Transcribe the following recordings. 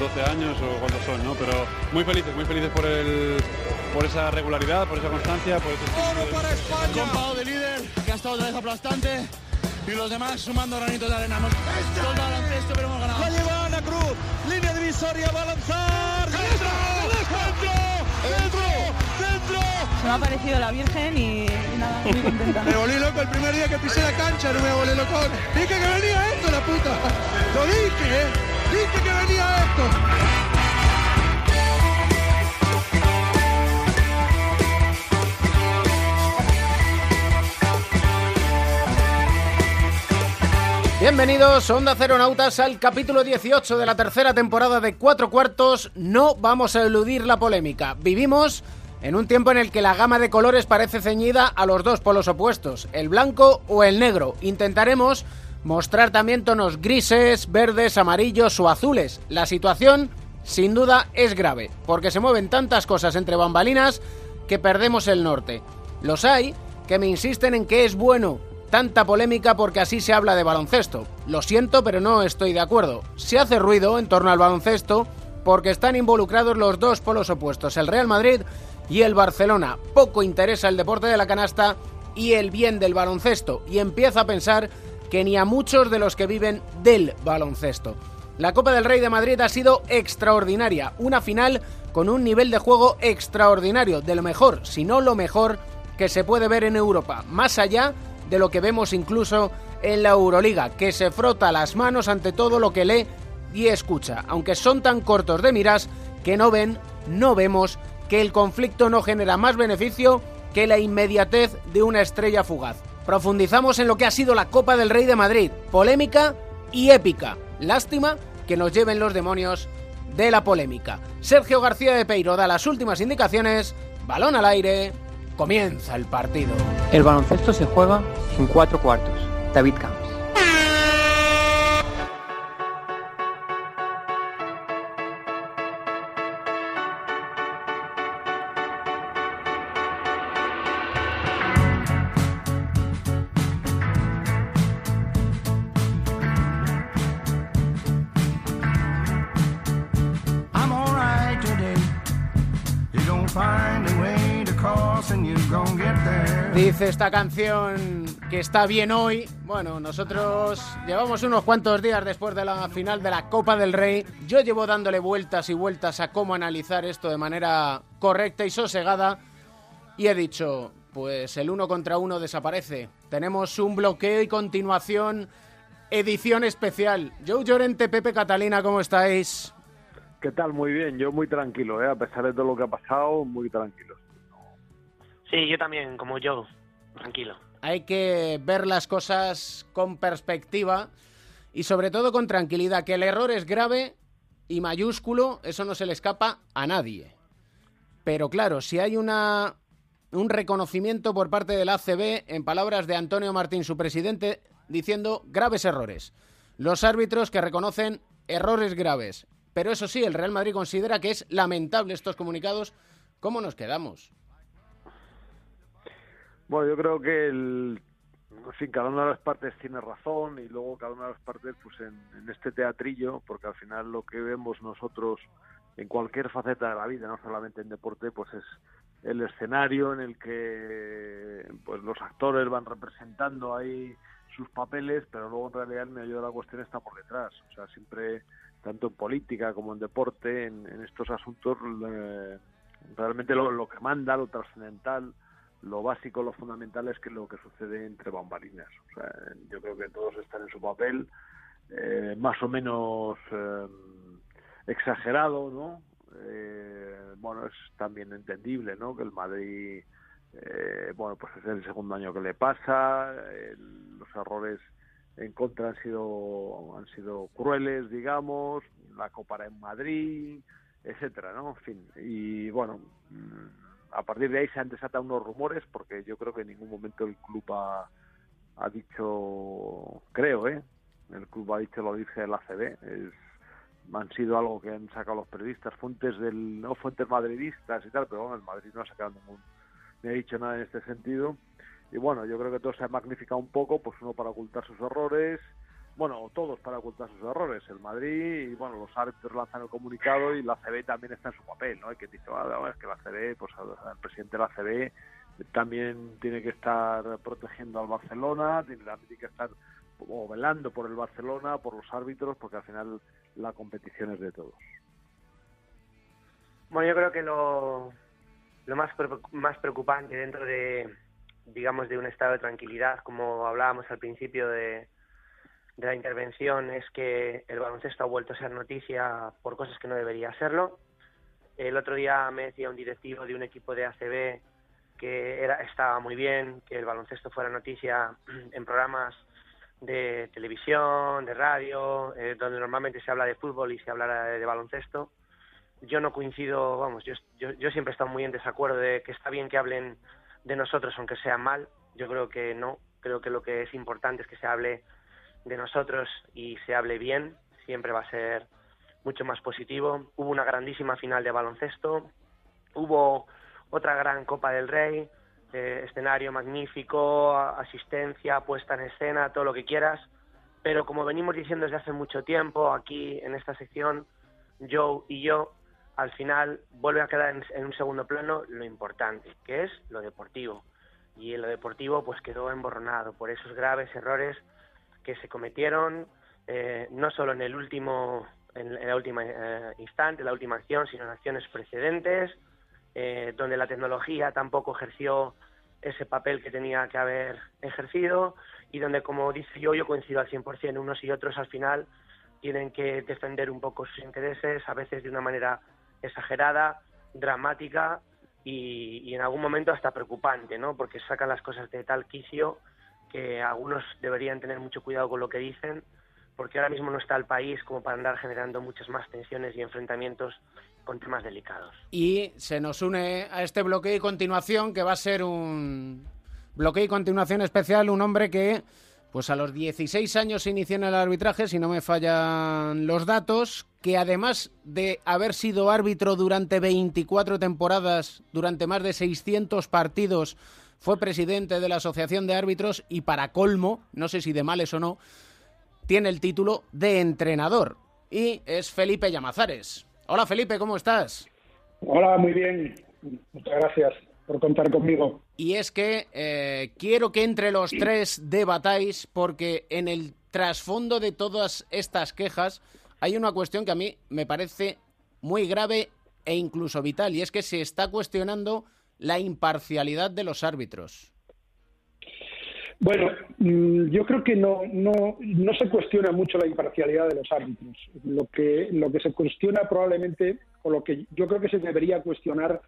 12 años o cuántos son, ¿no? Pero muy felices, muy felices por el por esa regularidad, por esa constancia, por ese ¡Oro para España! de líder, que ha estado otra vez aplastante y los demás sumando granitos de arena. Hemos todo el baloncesto, pero hemos ganado. La lleva Ana Cruz, línea divisoria, va a lanzar. ¡Dentro! ¡Dentro! ¡Dentro! Se me ha parecido la Virgen y, y nada, muy contenta. Me volví loco el primer día que pisé la cancha, no me volví loco. Dije que venía esto, la puta. Lo dije, ¿eh? Dije que venía esto. Bienvenidos, Onda Nautas, al capítulo 18 de la tercera temporada de Cuatro Cuartos. No vamos a eludir la polémica. Vivimos en un tiempo en el que la gama de colores parece ceñida a los dos polos opuestos, el blanco o el negro. Intentaremos mostrar también tonos grises, verdes, amarillos o azules. La situación, sin duda, es grave, porque se mueven tantas cosas entre bambalinas que perdemos el norte. Los hay que me insisten en que es bueno tanta polémica porque así se habla de baloncesto. Lo siento, pero no estoy de acuerdo. Se hace ruido en torno al baloncesto porque están involucrados los dos polos opuestos, el Real Madrid y el Barcelona. Poco interesa el deporte de la canasta y el bien del baloncesto y empieza a pensar que ni a muchos de los que viven del baloncesto. La Copa del Rey de Madrid ha sido extraordinaria, una final con un nivel de juego extraordinario, de lo mejor, si no lo mejor que se puede ver en Europa, más allá de lo que vemos incluso en la Euroliga, que se frota las manos ante todo lo que lee y escucha, aunque son tan cortos de miras que no ven, no vemos que el conflicto no genera más beneficio que la inmediatez de una estrella fugaz. Profundizamos en lo que ha sido la Copa del Rey de Madrid, polémica y épica. Lástima que nos lleven los demonios de la polémica. Sergio García de Peiro da las últimas indicaciones, balón al aire, comienza el partido. El baloncesto se juega en cuatro cuartos. David Camps. Esta canción que está bien hoy. Bueno, nosotros llevamos unos cuantos días después de la final de la Copa del Rey. Yo llevo dándole vueltas y vueltas a cómo analizar esto de manera correcta y sosegada. Y he dicho, pues el uno contra uno desaparece. Tenemos un bloqueo y continuación, edición especial. Joe Llorente, Pepe Catalina, ¿cómo estáis? ¿Qué tal? Muy bien, yo muy tranquilo, ¿eh? a pesar de todo lo que ha pasado, muy tranquilo. Sí, yo también, como yo, tranquilo. Hay que ver las cosas con perspectiva y sobre todo con tranquilidad, que el error es grave y mayúsculo, eso no se le escapa a nadie. Pero claro, si hay una, un reconocimiento por parte del ACB, en palabras de Antonio Martín, su presidente, diciendo graves errores. Los árbitros que reconocen errores graves. Pero eso sí, el Real Madrid considera que es lamentable estos comunicados. ¿Cómo nos quedamos? Bueno, yo creo que el, en cada una de las partes tiene razón y luego cada una de las partes, pues en, este teatrillo, porque al final lo que vemos nosotros en cualquier faceta de la vida, no solamente en deporte, pues es el escenario en el que pues los actores van representando ahí sus papeles, pero luego en realidad medio de la cuestión está por detrás. O sea, siempre, tanto en política como en deporte, en, estos asuntos, eh, realmente lo que manda, lo trascendental, lo básico, lo fundamental es que lo que sucede entre bambalinas. O sea, yo creo que todos están en su papel, eh, más o menos eh, exagerado, ¿no? Eh, bueno, es también entendible, ¿no? Que el Madrid, bueno, pues es el segundo año que le pasa, los errores en contra han sido han sido crueles, digamos, la Copa en Madrid, etcétera, ¿no? En fin, y bueno a partir de ahí se han desatado unos rumores porque yo creo que en ningún momento el club ha, ha dicho, creo, ¿eh? El club ha dicho lo dice el ACB, es, han sido algo que han sacado los periodistas, fuentes del, no fuentes madridistas y tal, pero bueno, el Madrid no ha sacado ningún, ni ha dicho nada en este sentido. Y bueno, yo creo que todo se ha magnificado un poco, pues uno para ocultar sus errores, bueno, todos para ocultar sus errores. El Madrid y bueno, los árbitros lanzan el comunicado y la CB también está en su papel, ¿no? Hay que decir, ah, es que la CB, pues el presidente de la CB también tiene que estar protegiendo al Barcelona, tiene, tiene que estar o velando por el Barcelona, por los árbitros, porque al final la competición es de todos. Bueno, yo creo que lo, lo más, más preocupante dentro de, digamos, de un estado de tranquilidad, como hablábamos al principio de, de la intervención, es que el baloncesto ha vuelto a ser noticia por cosas que no debería serlo. El otro día me decía un directivo de un equipo de ACB que era, estaba muy bien que el baloncesto fuera noticia en programas de televisión, de radio, eh, donde normalmente se habla de fútbol y se habla de, baloncesto. Yo no coincido, vamos, yo, yo, siempre he estado muy en desacuerdo de que está bien que hablen de nosotros aunque sea mal. Yo creo que no, creo que lo que es importante es que se hable de nosotros y se hable bien, siempre va a ser mucho más positivo. Hubo una grandísima final de baloncesto, hubo otra gran Copa del Rey, eh, escenario magnífico, asistencia, puesta en escena, todo lo que quieras. Pero como venimos diciendo desde hace mucho tiempo, aquí en esta sección, Joe y yo, al final vuelve a quedar en, un segundo plano lo importante, que es lo deportivo. Y en lo deportivo pues quedó emborronado por esos graves errores que se cometieron, eh, no solo en el último, en, la última eh, instante, la última acción, sino en acciones precedentes, eh, donde la tecnología tampoco ejerció ese papel que tenía que haber ejercido y donde, como dice yo, yo coincido al 100%, unos y otros al final tienen que defender un poco sus intereses, a veces de una manera exagerada, dramática y, en algún momento hasta preocupante, ¿no? Porque sacan las cosas de tal quicio que algunos deberían tener mucho cuidado con lo que dicen, porque ahora mismo no está el país como para andar generando muchas más tensiones y enfrentamientos con temas delicados. Y se nos une a este bloqueo y continuación, que va a ser un bloqueo y continuación especial, un hombre que, pues a los 16 años se inició en el arbitraje, si no me fallan los datos, que además de haber sido árbitro durante 24 temporadas, durante más de 600 partidos, fue presidente de la Asociación de Árbitros y para colmo, no sé si de males o no, tiene el título de entrenador. Y es Felipe Llamazares. Hola Felipe, ¿cómo estás? Hola, muy bien. Muchas gracias por contar conmigo. Y es que eh, quiero que entre los tres debatáis porque en el trasfondo de todas estas quejas hay una cuestión que a mí me parece muy grave e incluso vital y es que se está cuestionando la imparcialidad de los árbitros. Bueno, mm, yo creo que no, no, no se cuestiona mucho la imparcialidad de los árbitros. Lo que, lo que se cuestiona probablemente, o lo que yo creo que se debería cuestionar,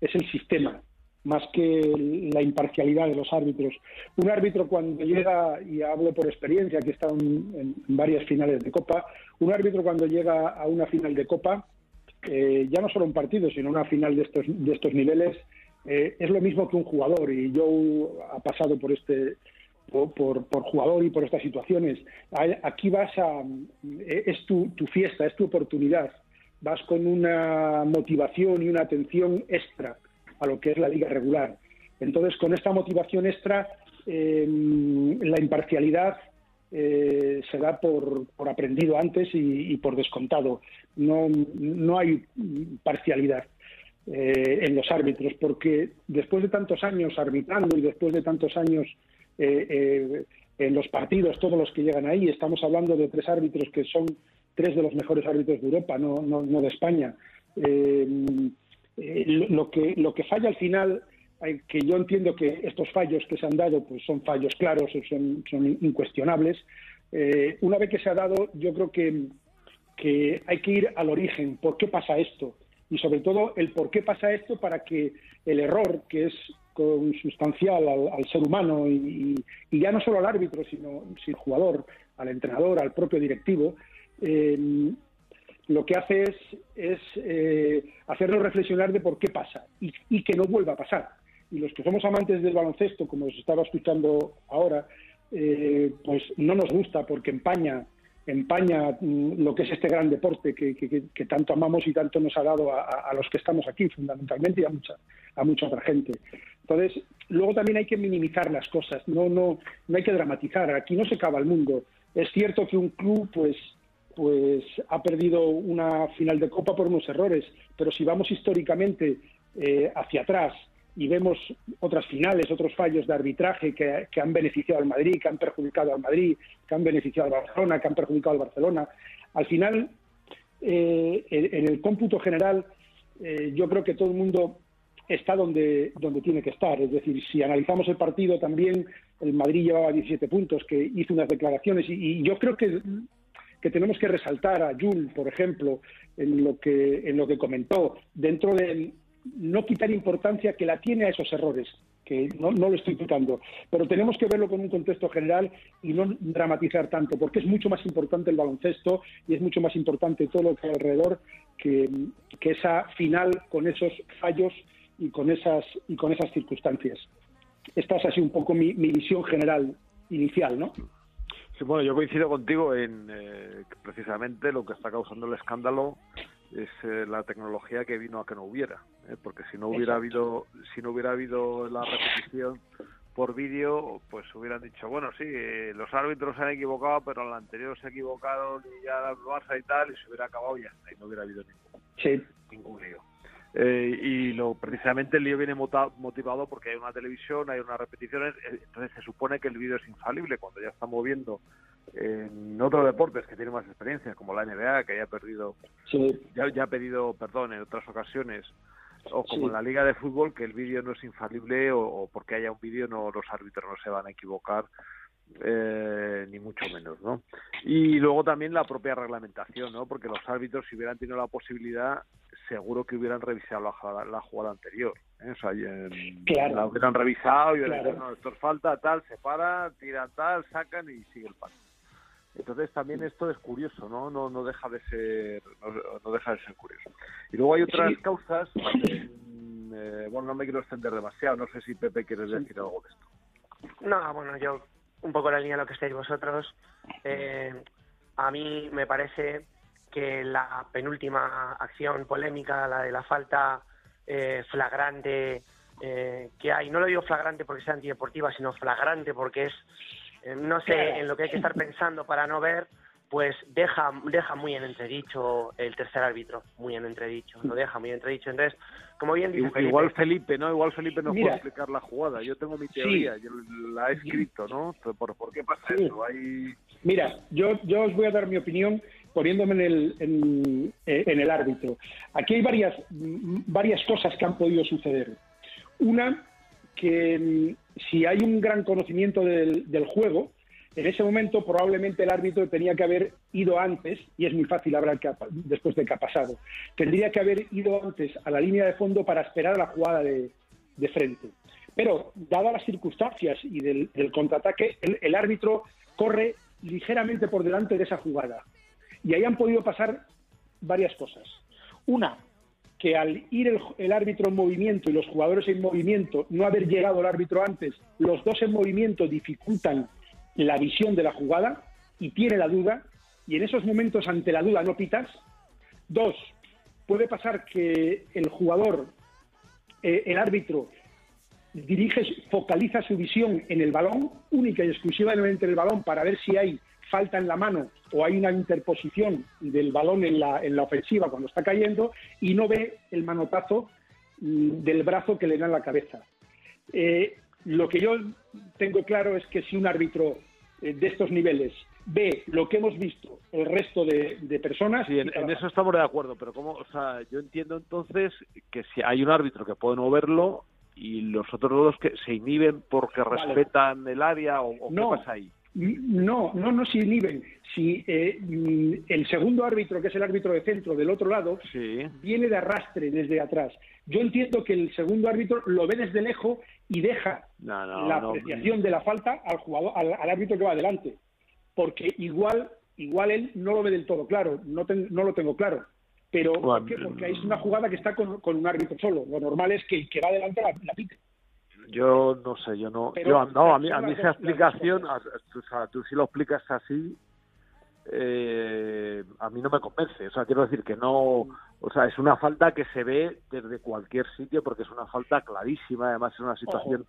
es el sistema, más que la imparcialidad de los árbitros. Un árbitro cuando llega, y hablo por experiencia, que he estado en, varias finales de Copa, un árbitro cuando llega a una final de Copa, eh, ya no solo un partido, sino una final de estos, de estos niveles, eh, es lo mismo que un jugador y yo ha pasado por este por, jugador y por estas situaciones. Aquí vas a eh, es tu, tu fiesta, es tu oportunidad. Vas con una motivación y una atención extra a lo que es la liga regular. Entonces, con esta motivación extra, em, la imparcialidad eh, se da por, por aprendido antes y, y, por descontado. No, no hay parcialidad. Eh, en los árbitros, porque después de tantos años arbitrando y después de tantos años eh, eh, en los partidos, todos los que llegan ahí, estamos hablando de tres árbitros que son tres de los mejores árbitros de Europa, no, no, no de España. lo, que, lo que falla al final, que yo entiendo que estos fallos que se han dado pues son fallos claros, son, son incuestionables, una vez que se ha dado, yo creo que, que hay que ir al origen. ¿Por qué pasa esto? Y sobre todo el por qué pasa esto para que el error, que es consustancial al, ser humano y, ya no solo al árbitro, sino al jugador, al entrenador, al propio directivo, em, lo que hace es, es eh, hacernos reflexionar de por qué pasa y, que no vuelva a pasar. Y los que somos amantes del baloncesto, como os estaba escuchando ahora, eh, pues no nos gusta porque empaña empaña mm, lo que es este gran deporte que, tanto amamos y tanto nos ha dado a, los que estamos aquí, fundamentalmente, y a mucha, a mucha otra gente. Entonces, luego también hay que minimizar las cosas, no, no, no hay que dramatizar. Aquí no se acaba el mundo. Es cierto que un club, pues, pues ha perdido una final de Copa por unos errores, pero si vamos históricamente eh, hacia atrás y vemos otras finales, otros fallos de arbitraje que, han beneficiado al Madrid, que han perjudicado al Madrid, que han beneficiado al Barcelona, que han perjudicado al Barcelona, al final, eh, en el cómputo general, eh, yo creo que todo el mundo está donde, donde tiene que estar. Es decir, si analizamos el partido también, el Madrid llevaba 17 puntos, que hizo unas declaraciones y, yo creo que, que, tenemos que resaltar a Jules, por ejemplo, en lo que, en lo que comentó, dentro de no quitar importancia que la tiene a esos errores, que no, no, lo estoy quitando, pero tenemos que verlo con un contexto general y no dramatizar tanto, porque es mucho más importante el baloncesto y es mucho más importante todo lo que hay alrededor que, que esa final con esos fallos y con esas, y con esas circunstancias. Esta es así un poco mi, visión general inicial, ¿no? Sí, bueno, yo coincido contigo en eh, precisamente lo que está causando el escándalo es eh, la tecnología que vino a que no hubiera, ¿eh? porque si no hubiera habido si no hubiera habido la repetición por vídeo, pues hubieran dicho, bueno, sí, los árbitros se han equivocado, pero al anterior se equivocaron y ya el Barça y tal, y se hubiera acabado ya, y no hubiera habido ningún, ningún lío. Eh, y lo precisamente el lío viene motivado porque hay una televisión, hay unas repeticiones, eh, entonces se supone que el vídeo es infalible cuando ya está moviendo en otros deportes que tienen más experiencia, como la NBA, que haya perdido, ya, ya, ha pedido perdón en otras ocasiones, o como en la Liga de Fútbol, que el vídeo no es infalible o, porque haya un vídeo no los árbitros no se van a equivocar eh, ni mucho menos, ¿no? Y luego también la propia reglamentación, ¿no? Porque los árbitros, si hubieran tenido la posibilidad, seguro que hubieran revisado la jugada, la jugada anterior. ¿eh? O sea, la hubieran revisado y hubieran dicho, no, esto es falta, tal, se para, tiran tal, sacan y sigue el paso. Entonces también esto es curioso, ¿no? No, no deja de ser no, deja de ser curioso. Y luego hay otras causas, eh, bueno, no me quiero extender demasiado, no sé si Pepe quieres decir algo de esto. No, bueno, yo un poco la línea de lo que estáis vosotros. Eh, a mí me parece que la penúltima acción polémica, la de la falta eh, flagrante eh, que hay, no lo digo flagrante porque sea antideportiva, sino flagrante porque es, no sé, en lo que hay que estar pensando para no ver, pues deja, deja muy en entredicho el tercer árbitro, muy en entredicho, lo deja muy en entredicho. Entonces, como bien dice Felipe, Igual Felipe, ¿no? Igual Felipe no puede explicar la jugada. Yo tengo mi teoría, yo la he escrito, ¿no? ¿Por, por qué pasa eso? Hay... Mira, yo, yo os voy a dar mi opinión poniéndome en el, en, el árbitro. Aquí hay varias, varias cosas que han podido suceder. Una, que mm, si hay un gran conocimiento del, juego, en ese momento probablemente el árbitro tenía que haber ido antes, y es muy fácil hablar después de que ha pasado, tendría que haber ido antes a la línea de fondo para esperar la jugada de, de frente. Pero, dadas las circunstancias y del, contraataque, el, árbitro corre ligeramente por delante de esa jugada. Y ahí han podido pasar varias cosas. Una, que al ir el, árbitro en movimiento y los jugadores en movimiento, no haber llegado el árbitro antes, los dos en movimiento dificultan la visión de la jugada y tiene la duda, y en esos momentos ante la duda no pitas. Dos, puede pasar que el jugador, eh, el árbitro, dirige, focaliza su visión en el balón, única y exclusivamente en el balón, para ver si hay falta en la mano o hay una interposición del balón en la, en la ofensiva cuando está cayendo y no ve el manotazo mm, del brazo que le da en la cabeza. Eh, lo que yo tengo claro es que si un árbitro eh, de estos niveles ve lo que hemos visto el resto de, personas. Sí, en, eso estamos de acuerdo, pero como, o sea, yo entiendo entonces que si hay un árbitro que puede no verlo y los otros dos que se inhiben porque respetan el área o, qué pasa ahí. No, no, no se inhiben. Si eh, el segundo árbitro, que es el árbitro de centro del otro lado, viene de arrastre desde atrás. Yo entiendo que el segundo árbitro lo ve desde lejos y deja la apreciación de la falta al jugador, al, árbitro que va adelante, porque igual, igual él no lo ve del todo claro. No, no lo tengo claro. Pero ¿por qué? porque es una jugada que está con, un árbitro solo. Lo normal es que el que va adelante la, la pite. Yo no sé, yo no. yo, no, a mí, a mí esa explicación, o sea, tú si lo explicas así, eh, a mí no me convence. O sea, quiero decir que no. O sea, es una falta que se ve desde cualquier sitio porque es una falta clarísima. Además, es una situación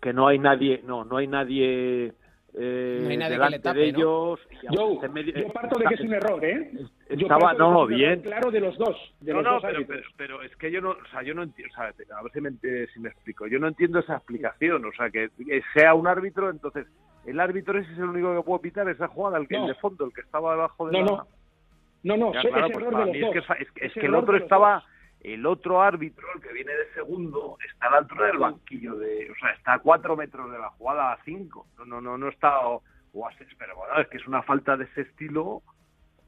que, no hay nadie, no, no hay nadie eh, No hay nadie que delante le tape, de ¿no? ellos. y Yo, yo parto de que es un error, ¿eh? Yo Estaba, de no, es error bien. Claro, de los dos. De no, los no, dos pero, pero, pero es que yo no, o sea, yo no entiendo, o sea, a ver si me, si me explico, yo no entiendo esa explicación, o sea, que que sea un árbitro, entonces, el árbitro ese es el único que puede pitar esa jugada, el que No. el de fondo, el que estaba debajo de No, la... no. No, no, Ya, es claro, error pues de para los mí es dos. que, es, es es Es que el error otro de estaba, dos. El otro árbitro, el que viene de segundo, está a la altura del banquillo, de, o sea, está a cuatro metros de la jugada, a cinco, no, no, no, no está, o, o a seis, pero bueno, es que es una falta de ese estilo,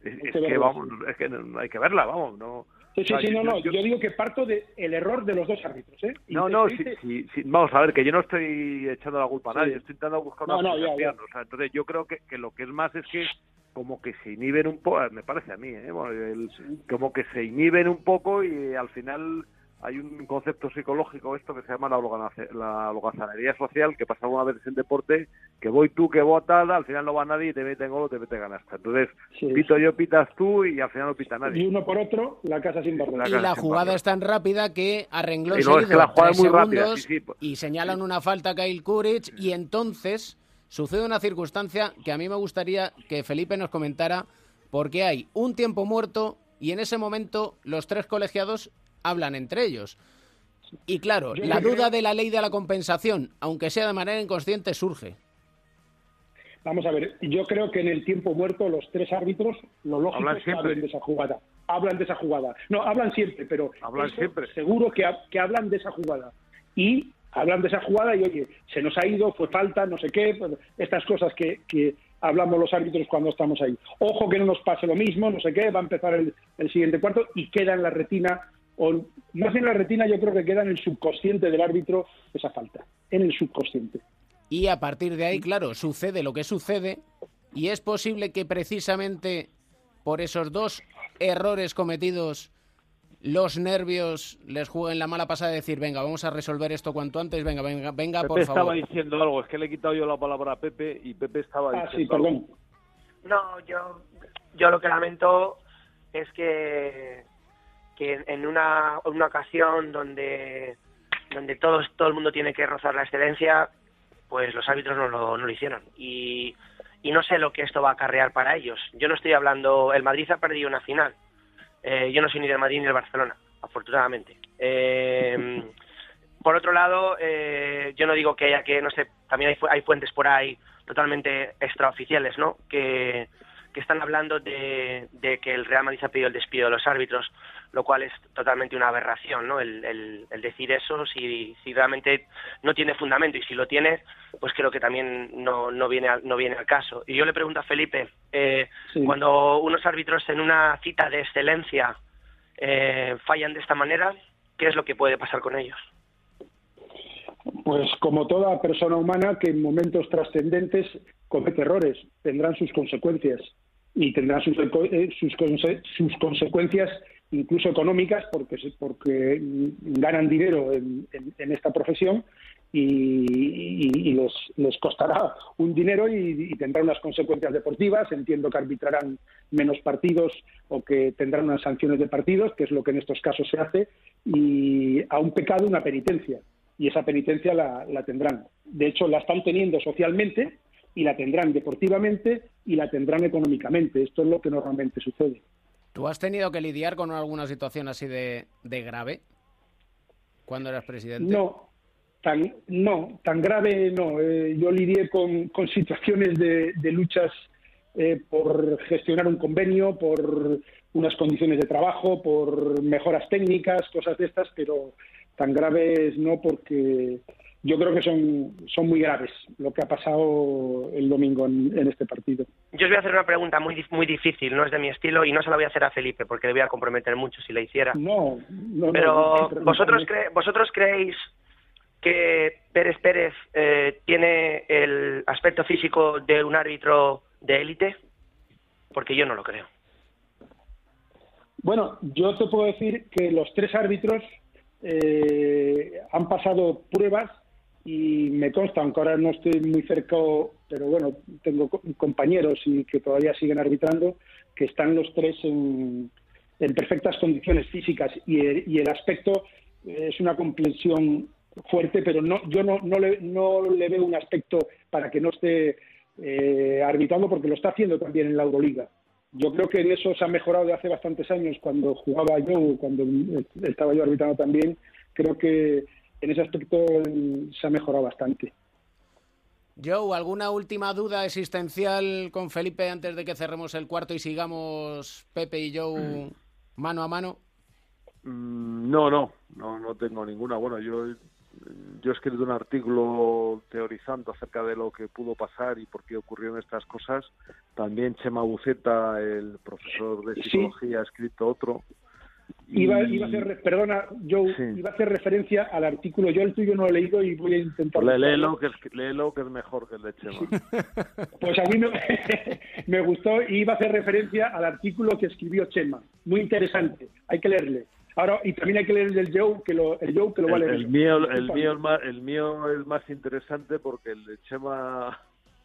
es, es que vamos, es que no- hay que verla, vamos, no... Sí, sí, o sea, sí, yo- no, no. yo- Yo, digo que parto del error de los dos árbitros, ¿eh? No, no, sí, sí, sí, vamos a ver, que yo no estoy echando la culpa a nadie, estoy intentando buscar una No, no, ya, explicación, ya. o sea, entonces yo creo que, que lo que es más es que como que se inhiben un poco, me parece a mí, ¿eh? Bueno, el- como que se inhiben un poco y al final hay un concepto psicológico esto que se llama la, la holgazanería social, que pasa alguna vez en deporte, que voy tú, que voy tal, al final no va nadie y te meten gol o te mete canasta. Entonces, Sí. pito yo, pitas tú y al final no pita Y nadie. uno por otro, la casa sin barro. La Y la jugada barrer. es tan rápida que a renglón Y no, es que la jugada es muy rápida, segundos, sí, sí, pues. y señalan una falta a Kyle Kuric y entonces sucede una circunstancia que a mí me gustaría que Felipe nos comentara porque hay un tiempo muerto y en ese momento los tres colegiados hablan entre ellos. Y claro, Yo la duda de la ley de la compensación, aunque sea de manera inconsciente, surge. Vamos a ver, yo creo que en el tiempo muerto los tres árbitros, lo lógico Hablan es que siempre. hablen de esa jugada. Hablan de esa jugada. No, hablan siempre, pero Hablan eso siempre. seguro que, ha- que hablan de esa jugada. Y hablan de esa jugada y, oye, se nos ha ido, fue falta, no sé qué, pues, estas cosas que, que hablamos los árbitros cuando estamos ahí. Ojo que no nos pase lo mismo, no sé qué, va a empezar el, el siguiente cuarto y queda en la retina, o más en la retina yo creo que queda en el subconsciente del árbitro esa falta, en el subconsciente. Y a partir de ahí, claro, sucede lo que sucede y es posible que precisamente por esos dos errores cometidos los nervios les jueguen la mala pasada de decir, venga, vamos a resolver esto cuanto antes, venga, venga, venga, Pepe por estaba favor. diciendo algo, es que le he quitado yo la palabra a Pepe y Pepe estaba Ah, sí, diciendo algo. perdón. No, yo, yo lo que lamento es que, que en una, una ocasión donde, donde todos, todo el mundo tiene que rozar la excelencia, pues los árbitros no lo, no lo hicieron. Y, y no sé lo que esto va a acarrear para ellos. Yo no estoy hablando, el Madrid ha perdido una final. Eh, yo no soy ni del Madrid ni del Barcelona, afortunadamente. Eh, por otro lado, eh, yo no digo que haya que, no sé, también hay, hay fuentes por ahí totalmente extraoficiales, ¿no? Que, que están hablando de, de que el Real Madrid ha pedido el despido de los árbitros, lo cual es totalmente una aberración, ¿no? El, el- el decir eso, si, si realmente no tiene fundamento y si lo tiene, pues creo que también no, no, viene, al, no viene al caso. Y yo le pregunto a Felipe, eh, Sí. cuando unos árbitros en una cita de excelencia eh, fallan de esta manera, ¿qué es lo que puede pasar con ellos? Pues como toda persona humana que en momentos trascendentes comete errores, tendrán sus consecuencias y tendrán sus, eh, sus, sus consecuencias incluso económicas porque, porque ganan dinero en, en- esta profesión y, y- les, les costará un dinero y, y tendrán unas consecuencias deportivas. Entiendo que arbitrarán menos partidos o que tendrán unas sanciones de partidos, que es lo que en estos casos se hace, y a un pecado una penitencia y esa penitencia la, la tendrán. De hecho, la están teniendo socialmente y la tendrán deportivamente y la tendrán económicamente. Esto es lo que normalmente sucede. ¿Tú has tenido que lidiar con alguna situación así de, de grave cuando eras presidente? No, tan, no, tan grave no. Eh, yo lidié con, con situaciones de, de luchas eh, por gestionar un convenio, por unas condiciones de trabajo, por mejoras técnicas, cosas de estas, pero tan graves no porque yo creo que son, son muy graves lo que ha pasado el domingo en, en este partido. Yo os voy a hacer una pregunta muy, muy difícil, no es de mi estilo y no se la voy a hacer a Felipe porque le voy a comprometer mucho si la hiciera. No, no, no, Pero no, vosotros, cre- vosotros creéis que Pérez Pérez eh, tiene el aspecto físico de un árbitro de élite, porque yo no lo creo. Bueno, yo te puedo decir que los tres árbitros eh, han pasado pruebas y me consta, aunque ahora no estoy muy cerca, pero bueno, tengo co- compañeros y que todavía siguen arbitrando, que están los tres en, perfectas condiciones físicas y el, y el aspecto eh, es una comprensión fuerte, pero no, yo no, no, le, no le veo un aspecto para que no esté eh, arbitrando porque lo está haciendo también en la Euroliga. Yo creo que en eso se ha mejorado de hace bastantes años cuando jugaba yo, cuando estaba yo arbitrando también. Creo que en ese aspecto se ha mejorado bastante. Joe, ¿alguna última duda existencial con Felipe antes de que cerremos el cuarto y sigamos Pepe y Joe mano a mano? Mm, no, no, no, no tengo ninguna. Bueno, yo yo he escrito un artículo teorizando acerca de lo que pudo pasar y por qué ocurrieron estas cosas. También Chema Buceta, el profesor de psicología, ha escrito otro. Iba, a hacer, perdona, yo iba a hacer referencia al artículo. Yo el tuyo no lo he leído y voy a intentar. Pues léelo, que es, léelo, que es mejor que el de Chema. Pues a mí me, me gustó y iba a hacer referencia al artículo que escribió Chema. Muy interesante, hay que leerle. Ahora, y también hay que leer el del Joe, que lo, el Joe que lo va a leer. El, mío, el, mío es más, el mío es más interesante porque el de Chema...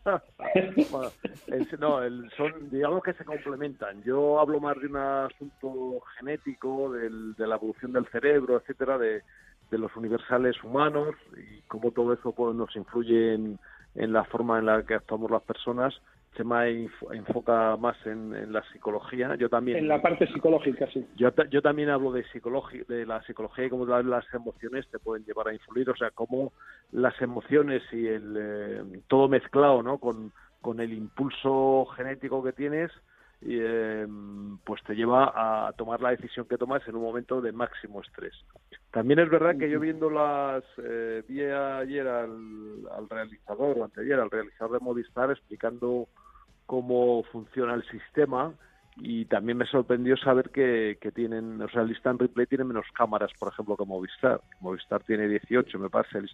no, son, digamos que se complementan. Yo hablo más de un asunto genético, del, de la evolución del cerebro, etcétera, de, de los universales humanos y cómo todo eso pues, nos influye en, en la forma en la que actuamos las personas Chema enfoca más en, la psicología. Yo también. En la parte psicológica, sí. Yo, yo también hablo de psicología, de la psicología y cómo las emociones te pueden llevar a influir. O sea, cómo las emociones y el eh, todo mezclado, ¿no? Con, con el impulso genético que tienes, y, eh, pues te lleva a tomar la decisión que tomas en un momento de máximo estrés. También es verdad que yo viendo las, eh, vi ayer al, al realizador, o anteayer, al realizador de Movistar explicando cómo funciona el sistema y también me sorprendió saber que, que tienen, o sea, el Instant Replay tiene menos cámaras, por ejemplo, que Movistar. Movistar tiene 18, me parece, el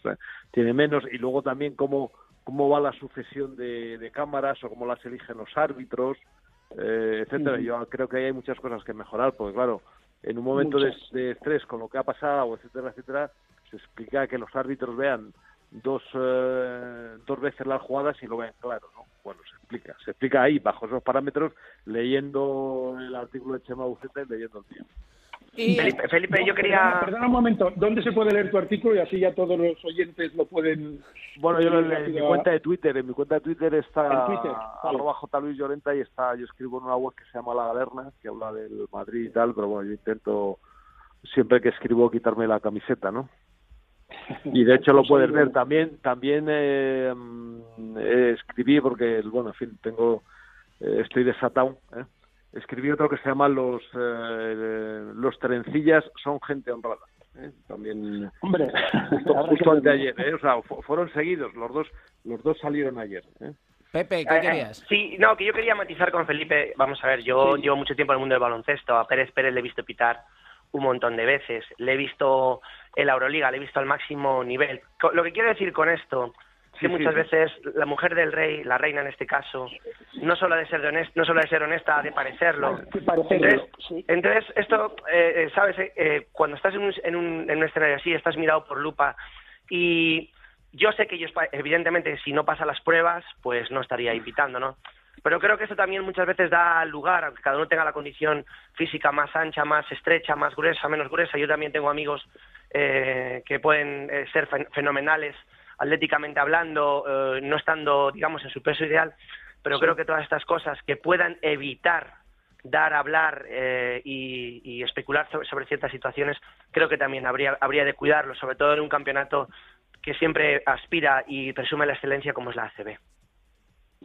tiene menos y luego también cómo, cómo va la sucesión de, de cámaras o cómo las eligen los árbitros, eh, etcétera. Yo creo que hay muchas cosas que mejorar, porque claro, en un momento de, de, estrés con lo que ha pasado, etcétera, etcétera, se explica que los árbitros vean dos, eh, dos veces las jugadas y lo vean claro, ¿no? Bueno, se explica, se explica ahí, bajo esos parámetros, leyendo el artículo de Chema Buceta y leyendo el tiempo. Felipe, Felipe, yo quería... Perdona, un momento, ¿dónde se puede leer tu artículo y así ya todos los oyentes lo pueden... Bueno, yo en mi cuenta de Twitter, en mi cuenta de Twitter está Twitter, arroba J. Luis Llorenta y está, yo escribo en una web que se llama La Galerna, que habla del Madrid y tal, pero bueno, yo intento siempre que escribo quitarme la camiseta, ¿no? Y de hecho lo puedes ver también también eh, escribí porque bueno en fin tengo eh, estoy desatado ¿eh? escribí otro que se llama los eh, los trencillas son gente honrada ¿eh? también hombre justo, justo anteayer ¿eh? o sea fueron seguidos los dos los dos salieron ayer ¿eh? Pepe, ¿qué querías? sí, no, que yo quería matizar con Felipe. Vamos a ver, yo llevo mucho tiempo en el mundo del baloncesto. A Pérez Pérez le he visto pitar un montón de veces. Le he visto en la Euroliga, le he visto al máximo nivel. Lo que quiero decir con esto es que muchas veces la mujer del rey, la reina en este caso, no solo de ser honesta, no solo de ser honesta, de parecerlo. Entonces, esto, eh, eh, sabes, eh, cuando estás en un, en, un, en un escenario así, estás mirado por lupa y yo sé que ellos, evidentemente, si no pasa las pruebas, pues no estaría invitando, ¿no? Pero creo que eso también muchas veces da lugar, aunque cada uno tenga la condición física más ancha, más estrecha, más gruesa, menos gruesa. Yo también tengo amigos eh, que pueden eh, ser fenomenales atléticamente hablando, eh, no estando, digamos, en su peso ideal. Pero creo que todas estas cosas que puedan evitar dar, hablar eh, y, y, especular sobre, sobre, ciertas situaciones, creo que también habría, habría de cuidarlo, sobre todo en un campeonato que siempre aspira y presume la excelencia como es la ACB.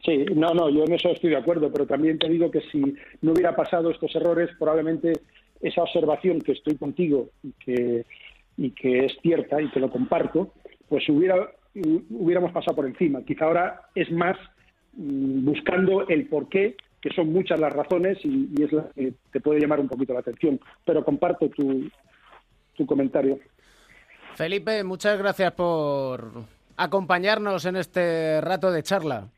Sí, no, no, yo en eso estoy de acuerdo, pero también te digo que si no hubiera pasado estos errores, probablemente esa observación que estoy contigo y que, y que es cierta y que lo comparto, pues hubiera, hubiéramos pasado por encima. Quizá ahora es más mm, buscando el porqué, que son muchas las razones y, y es la que te puede llamar un poquito la atención. Pero comparto tu, tu comentario. Felipe, muchas gracias por acompañarnos en este rato de charla.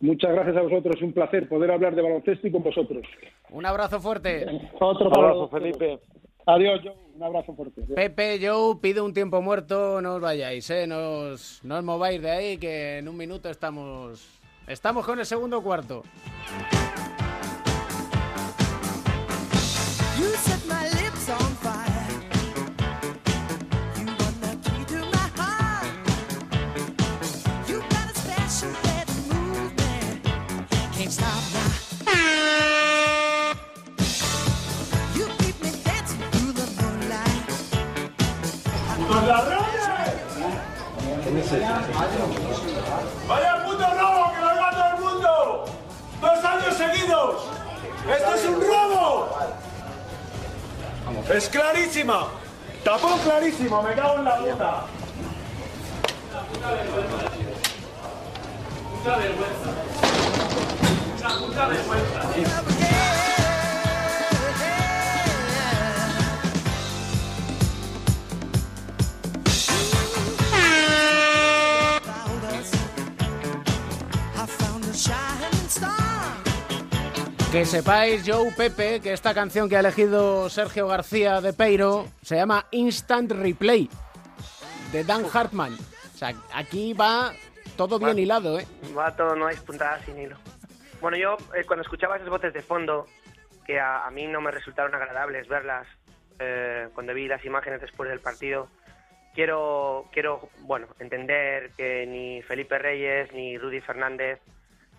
Muchas gracias a vosotros, un placer poder hablar de baloncesto y con vosotros. Un abrazo fuerte. Otro abrazo, Felipe. Adiós, Joe. Un abrazo fuerte. Pepe, Joe, pido un tiempo muerto, no os vayáis, ¿eh? No os, no os mováis de ahí, que en un minuto estamos, estamos con el segundo cuarto. ¡Vaya ¡Esto es un robo! ¡Es clarísima! ¡Tapón clarísimo! ¡Me cago en la puta! Puta vergüenza, tío. Puta vergüenza. Una puta vergüenza, tío. Que sepáis, Joe Pepe, que esta canción que ha elegido Sergio García de Peiro se llama Instant Replay de Dan Hartman. O sea, aquí va todo bien hilado, ¿eh? Va todo, no hay puntadas sin hilo. Bueno, yo eh, cuando escuchaba esas voces de fondo, que a, a mí no me resultaron agradables verlas eh, cuando vi las imágenes después del partido, quiero, quiero bueno, entender que ni Felipe Reyes ni Rudy Fernández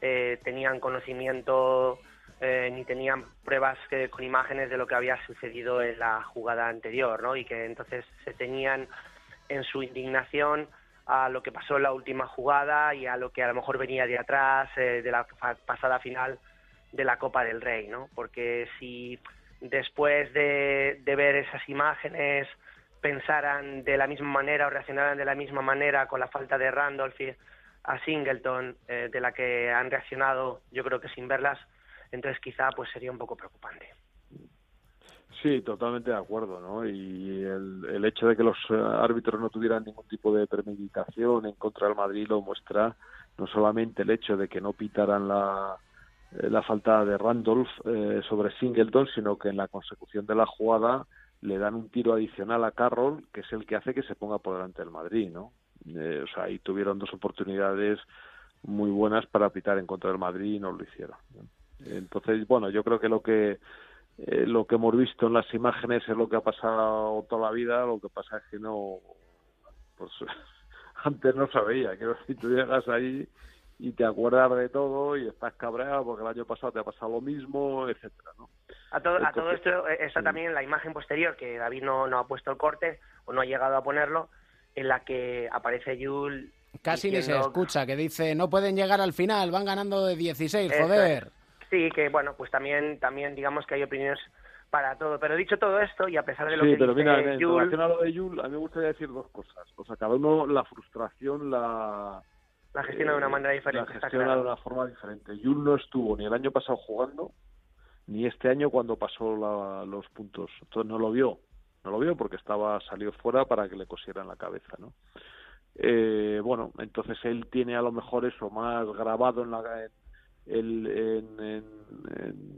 eh, tenían conocimiento eh, ni tenían pruebas que, con imágenes de lo que había sucedido en la jugada anterior, ¿no? Y que entonces se tenían en su indignación a lo que pasó en la última jugada y a lo que a lo mejor venía de atrás eh, de la pasada final de la Copa del Rey, ¿no? Porque si después de, ver esas imágenes pensaran de la misma manera o reaccionaran de la misma manera con la falta de Randolph y a Singleton eh, de la que han reaccionado, yo creo que sin verlas, entonces quizá pues sería un poco preocupante. Sí, totalmente de acuerdo, ¿no? Y el, el hecho de que los eh, árbitros no tuvieran ningún tipo de premeditación en contra del Madrid lo muestra no solamente el hecho de que no pitaran la, eh, la falta de Randolph eh, sobre Singleton, sino que en la consecución de la jugada le dan un tiro adicional a Carroll, que es el que hace que se ponga por delante del Madrid, ¿no? Eh, o sea, ahí tuvieron dos oportunidades muy buenas para pitar en contra del Madrid y no lo hicieron. Entonces, bueno, yo creo que lo que eh, lo que hemos visto en las imágenes es lo que ha pasado toda la vida, lo que pasa es que no, pues antes no sabía, que si tú llegas ahí y te acuerdas de todo y estás cabreado porque el año pasado te ha pasado lo mismo, etcétera, ¿no? A todo, a todo esto eh, está también la imagen posterior, que David no, no ha puesto el corte o no ha llegado a ponerlo, en la que aparece Yul. Casi ni se escucha, que dice, no pueden llegar al final, van ganando de 16, Eso joder. Sí, que bueno, pues también, también digamos que hay opiniones para todo. Pero dicho todo esto, y a pesar de lo Sí, que pero dice mira, en Yul, relación a lo de Yul, a mí me gustaría decir dos cosas. O sea, cada uno la frustración la... la gestiona de una eh, manera diferente. La gestiona claro. de una forma diferente. Yul no estuvo ni el año pasado jugando, ni este año cuando pasó la- los puntos. Entonces no lo vio. No lo vio porque estaba salido fuera para que le cosieran la cabeza, ¿no? Eh, bueno, entonces él tiene a lo mejor eso más grabado en la el- en, en-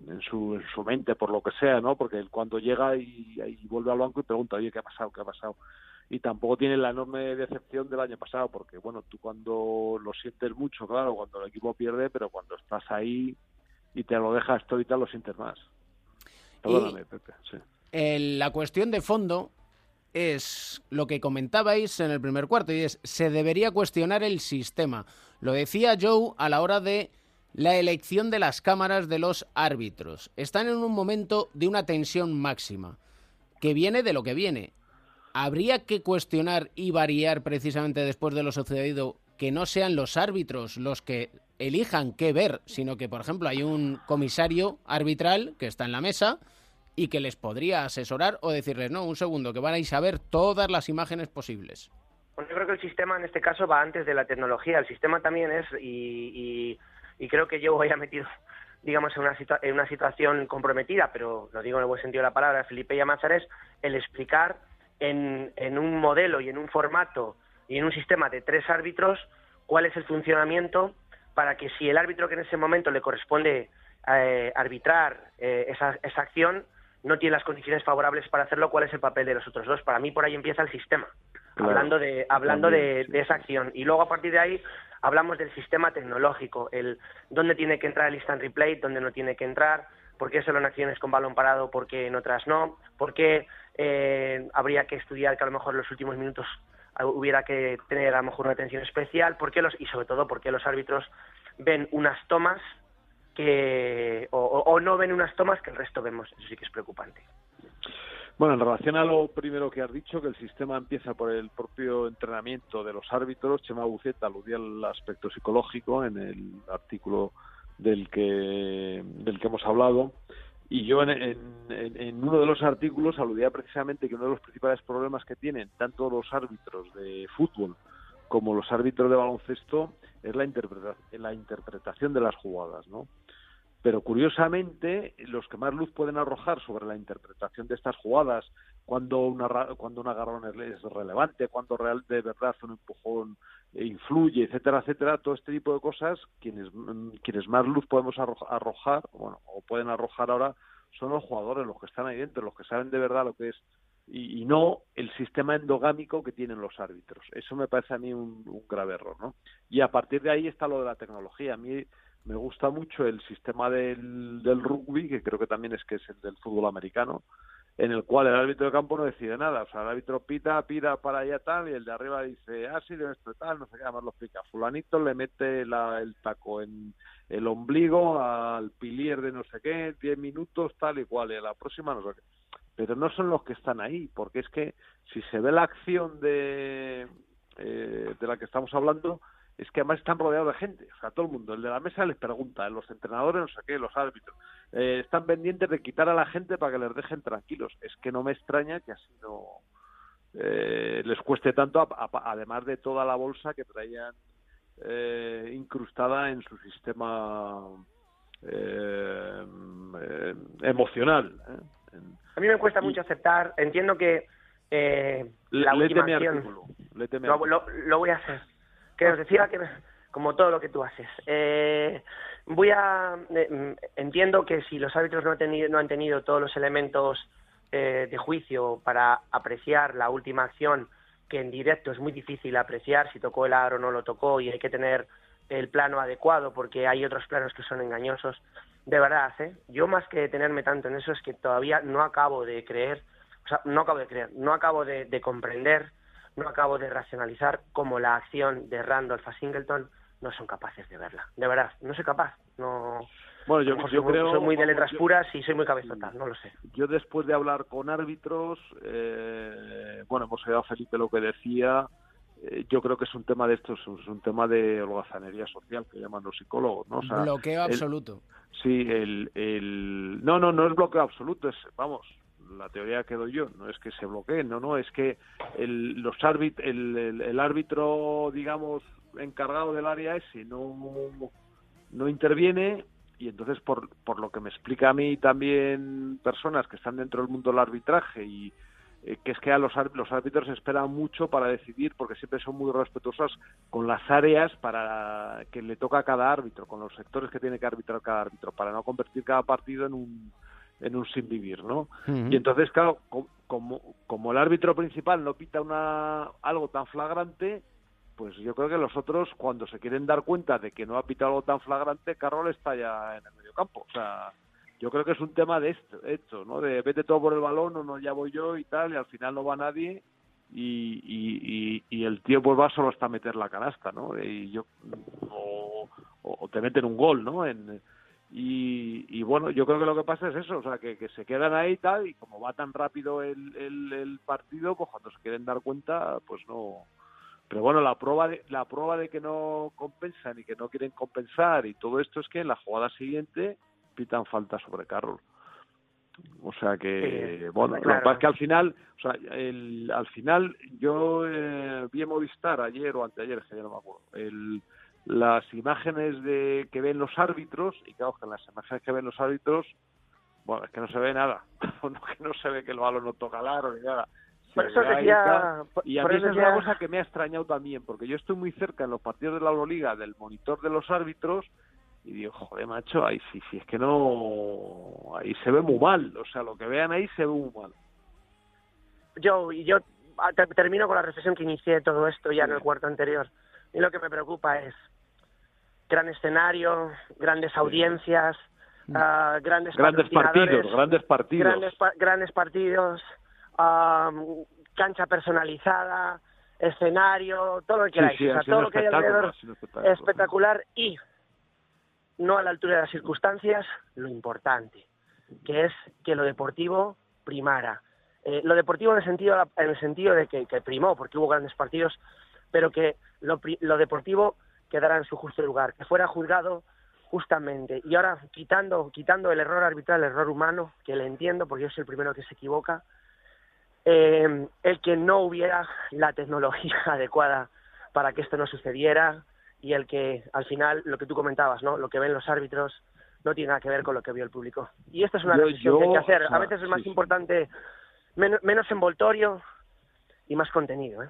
en- su, en su mente por lo que sea, ¿no? Porque él cuando llega y, y vuelve al banco y pregunta, oye, ¿qué ha pasado? ¿Qué ha pasado? Y tampoco tiene la enorme decepción del año pasado, porque bueno, tú cuando lo sientes mucho, claro, cuando el equipo pierde, pero cuando estás ahí y te lo dejas todo y tal, lo sientes más. Perdóname, Pepe, sí. El- la cuestión de fondo es lo que comentabais en el primer cuarto y es se debería cuestionar el sistema. Lo decía Joe a la hora de la elección de las cámaras de los árbitros. Están en un momento de una tensión máxima que viene de lo que viene. Habría que cuestionar y variar precisamente después de lo sucedido que no sean los árbitros los que elijan qué ver, sino que, por ejemplo, hay un comisario arbitral que está en la mesa y que les podría asesorar o decirles, no, un segundo, que van a ir a ver todas las imágenes posibles. Bueno, yo creo que el sistema en este caso va antes de la tecnología. El sistema también es, y, y creo que yo voy a metido, digamos, en una, situa- en una situación comprometida, pero lo digo en el buen sentido de la palabra, Felipe Llamazares, el explicar en, en un modelo y en un formato y en un sistema de tres árbitros cuál es el funcionamiento para que si el árbitro que en ese momento le corresponde eh, arbitrar eh, esa, esa acción no tiene las condiciones favorables para hacerlo, cuál es el papel de los otros dos. Para mí por ahí empieza el sistema, Claro. hablando de hablando de, de esa acción. Y luego a partir de ahí hablamos del sistema tecnológico, el dónde tiene que entrar el instant replay, dónde no tiene que entrar, por qué solo en acciones con balón parado, por qué en otras no, por qué eh, habría que estudiar que a lo mejor en los últimos minutos ah, hubiera que tener a lo mejor una atención especial, por qué los, y sobre todo por qué los árbitros ven unas tomas que o, no ven unas tomas que el resto vemos. Eso sí que es preocupante. Bueno, en relación a lo primero que has dicho, que el sistema empieza por el propio entrenamiento de los árbitros, Chema Buceta aludía al aspecto psicológico en el artículo del que, del que hemos hablado. Y yo en, en, uno de los artículos aludía precisamente que uno de los principales problemas que tienen tanto los árbitros de fútbol como los árbitros de baloncesto es la, la interpretación de las jugadas, ¿no? Pero curiosamente, los que más luz pueden arrojar sobre la interpretación de estas jugadas, cuando una, cuando un agarrón es relevante, cuando real, de verdad un empujón influye, etcétera, etcétera, todo este tipo de cosas, quienes, mm, quienes más luz podemos arrojar, bueno, o pueden arrojar ahora, son los jugadores, los que están ahí dentro, los que saben de verdad lo que es, y, no el sistema endogámico que tienen los árbitros. Eso me parece a mí un, un, grave error, ¿no? Y a partir de ahí está lo de la tecnología. A mí me gusta mucho el sistema del, del rugby, que creo que también es que es el del fútbol americano, en el cual el árbitro de campo no decide nada. O sea, el árbitro pita, pira para allá tal, y el de arriba dice, ah, sí, de esto tal, no sé qué, además lo explica. Fulanito le mete la, el taco en el ombligo al pilier de no sé qué, 10 minutos, tal y cual, y a la próxima no sé qué. Pero no son los que están ahí, porque es que si se ve la acción de, eh, de la que estamos hablando, es que además están rodeados de gente, o sea, todo el mundo, el de la mesa les pregunta, los entrenadores, no sé qué, los árbitros, eh, están pendientes de quitar a la gente para que les dejen tranquilos. Es que no me extraña que así no eh, les cueste tanto, además de toda la bolsa que traían eh, incrustada en su sistema eh, emocional. A mí me cuesta mucho aceptar, entiendo que la última acción... Lo, lo voy a hacer que os decía que como todo lo que tú haces. Eh, voy a eh, entiendo que si los árbitros no han tenido, no han tenido todos los elementos eh, de juicio para apreciar la última acción, que en directo es muy difícil apreciar si tocó el aro o no lo tocó y hay que tener el plano adecuado porque hay otros planos que son engañosos. De verdad, ¿eh? yo más que detenerme tanto en eso es que todavía no acabo de creer, o sea, no acabo de creer, no acabo de comprender no acabo de racionalizar cómo la acción de Randolph a Singleton no son capaces de verla. De verdad, no soy capaz. No. Bueno, yo, yo soy, creo. Soy muy de letras puras y soy muy cabezota, no lo sé. Yo, después de hablar con árbitros, eh, bueno, hemos oído a Felipe lo que decía. Eh, yo creo que es un tema de estos, es un tema de holgazanería social que llaman los psicólogos, ¿no? bloqueo absoluto. sí, el, el. No, no, no es bloqueo absoluto, es, vamos, la teoría que doy yo, no es que se bloqueen, no, no, es que el, los árbit, el, árbitro, digamos, encargado del área ese no, no interviene y entonces por, por lo que me explica a mí también personas que están dentro del mundo del arbitraje y eh, que es que a los, los árbitros esperan mucho para decidir porque siempre son muy respetuosos con las áreas para que le toca a cada árbitro, con los sectores que tiene que arbitrar cada árbitro, para no convertir cada partido en un en un sin vivir, ¿no? Y entonces, claro, como, como el árbitro principal no pita una, algo tan flagrante, pues yo creo que los otros, cuando se quieren dar cuenta de que no ha pitado algo tan flagrante, Carroll está ya en el medio campo. O sea, yo creo que es un tema de esto, esto ¿no? De vete todo por el balón, o no, ya voy yo y tal, y al final no va nadie, y, y, y, el tío pues va solo hasta meter la canasta, ¿no? Y yo, o, o te meten un gol, ¿no? En, y, bueno, yo creo que lo que pasa es eso, o sea, que, que se quedan ahí y tal, y como va tan rápido el, el, partido, pues cuando se quieren dar cuenta, pues no. Pero bueno, la prueba de, la prueba de que no compensan y que no quieren compensar y todo esto es que en la jugada siguiente pitan falta sobre Carroll. O sea que, bueno, lo que pasa es que al final, o sea, el, al final yo eh, vi Movistar ayer o anteayer, que ya no me acuerdo, el, las imágenes de que ven los árbitros y claro que en las imágenes que ven los árbitros bueno es que no se ve nada. Que no se ve que el balón no toca el aro ni nada. Por eso decía, y a mí es una cosa que me ha extrañado también porque yo estoy muy cerca en los partidos de la Euroliga del monitor de los árbitros y digo joder macho ahí sí sí es que no ahí se ve muy mal. O sea lo que vean ahí se ve muy mal yo y yo ah, termino con la reflexión que inicié todo esto ya en el cuarto anterior. Y lo que me preocupa es gran escenario, grandes audiencias, uh, grandes, grandes partidos, grandes partidos, grandes, grandes partidos, uh, cancha personalizada, escenario, todo lo que queráis, o sea, todo lo que hay alrededor espectacular y no a la altura de las circunstancias, lo importante, que es que lo deportivo primara, Eh, lo deportivo en el sentido, en el sentido de que, que primó, porque hubo grandes partidos, pero que lo, lo deportivo quedara en su justo lugar, que fuera juzgado justamente. Y ahora, quitando, quitando el error arbitral, el error humano, que le entiendo, porque yo soy el primero que se equivoca, eh, el que no hubiera la tecnología adecuada para que esto no sucediera y el que al final lo que tú comentabas, ¿no? Lo que ven los árbitros no tiene nada que ver con lo que vio el público. Y esto es una Yo- decisión que hay que hacer. A veces es más sí. importante menos, menos envoltorio y más contenido, ¿eh?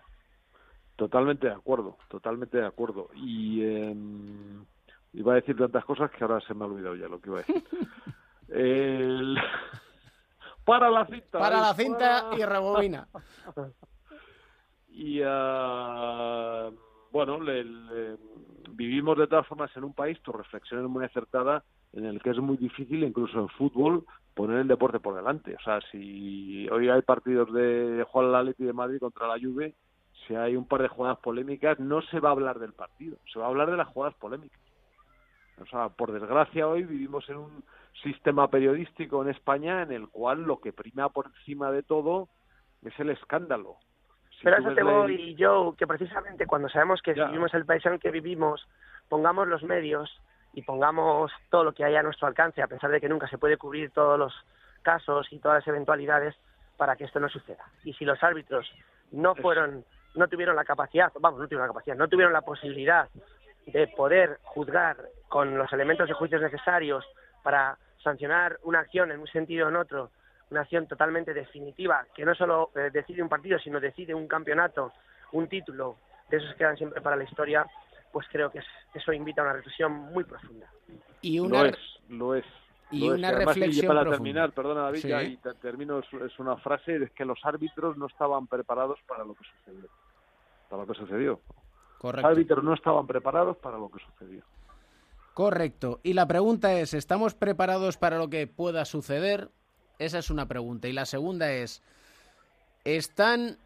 Totalmente de acuerdo, totalmente de acuerdo. Y em, iba a decir tantas cosas que ahora se me ha olvidado ya lo que iba a decir. El- Para la cinta. Para la cinta para. y rebobina. Y ah, bueno, le- le- vivimos de todas formas en un país, tu reflexión es muy acertada, en el que es muy difícil, incluso en fútbol, poner el deporte por delante. O sea, si hoy hay partidos de Juan Laletti de Madrid contra la Juve, si hay un par de jugadas polémicas, no se va a hablar del partido, se va a hablar de las jugadas polémicas. O sea, por desgracia hoy vivimos en un sistema periodístico en España en el cual lo que prima por encima de todo es el escándalo. Si Pero eso te voy, Joe, que precisamente cuando sabemos que vivimos el país en el que vivimos, pongamos los medios y pongamos todo lo que haya a nuestro alcance, a pesar de que nunca se puede cubrir todos los casos y todas las eventualidades para que esto no suceda. Y si los árbitros no fueron, no tuvieron la capacidad, vamos, no tuvieron la capacidad, no tuvieron la posibilidad de poder juzgar con los elementos de juicios necesarios para sancionar una acción en un sentido o en otro, una acción totalmente definitiva, que no solo eh, decide un partido, sino decide un campeonato, un título, de esos que quedan siempre para la historia, pues creo que es- eso invita a una reflexión muy profunda. Y Lo es, lo es. Y es. una y reflexión para profunda. terminar, perdona David, Sí. y te- termino, es, es una frase, es que los árbitros no estaban preparados para lo que sucedió. Para lo que sucedió. Correcto. Los árbitros no estaban preparados para lo que sucedió. Correcto. Y la pregunta es, ¿estamos preparados para lo que pueda suceder? Esa es una pregunta. Y la segunda es, ¿están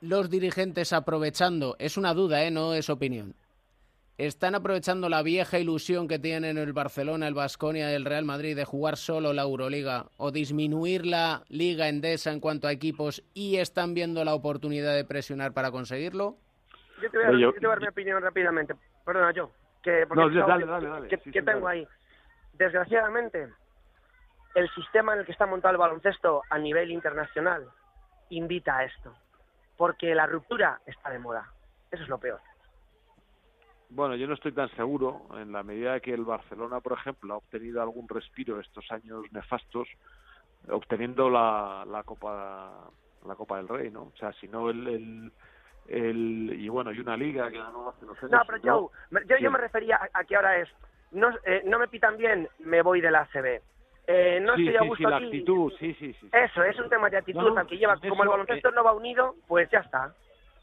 los dirigentes aprovechando? Es una duda, ¿eh? No es opinión. ¿Están aprovechando la vieja ilusión que tienen el Barcelona, el Basconia y el Real Madrid de jugar solo la Euroliga o disminuir la Liga Endesa en cuanto a equipos y están viendo la oportunidad de presionar para conseguirlo? Yo te voy a, Oye, yo- yo te voy a dar mi opinión rápidamente. Perdona, yo. Que, porque No, tengo- dale, dale, dale. que- Sí, que sí, tengo dale. ahí. Desgraciadamente, el sistema en el que está montado el baloncesto a nivel internacional invita a esto. Porque la ruptura está de moda. Eso es lo peor. Bueno, yo no estoy tan seguro, en la medida que el Barcelona, por ejemplo, ha obtenido algún respiro estos años nefastos, obteniendo la, la Copa la Copa del Rey, ¿no? O sea, si no el, el, el- y bueno, y una liga que ganó hace unos años. No, pero yo, yo Sí. me refería a, a que ahora es, no, eh, no me pitan bien, me voy de la ACB. Eh, no sí, estoy a gusto sí, la aquí. actitud, sí, sí, sí. Eso, es un tema de actitud, No, no, al que lleva, como el baloncesto eh, no va unido, pues ya está.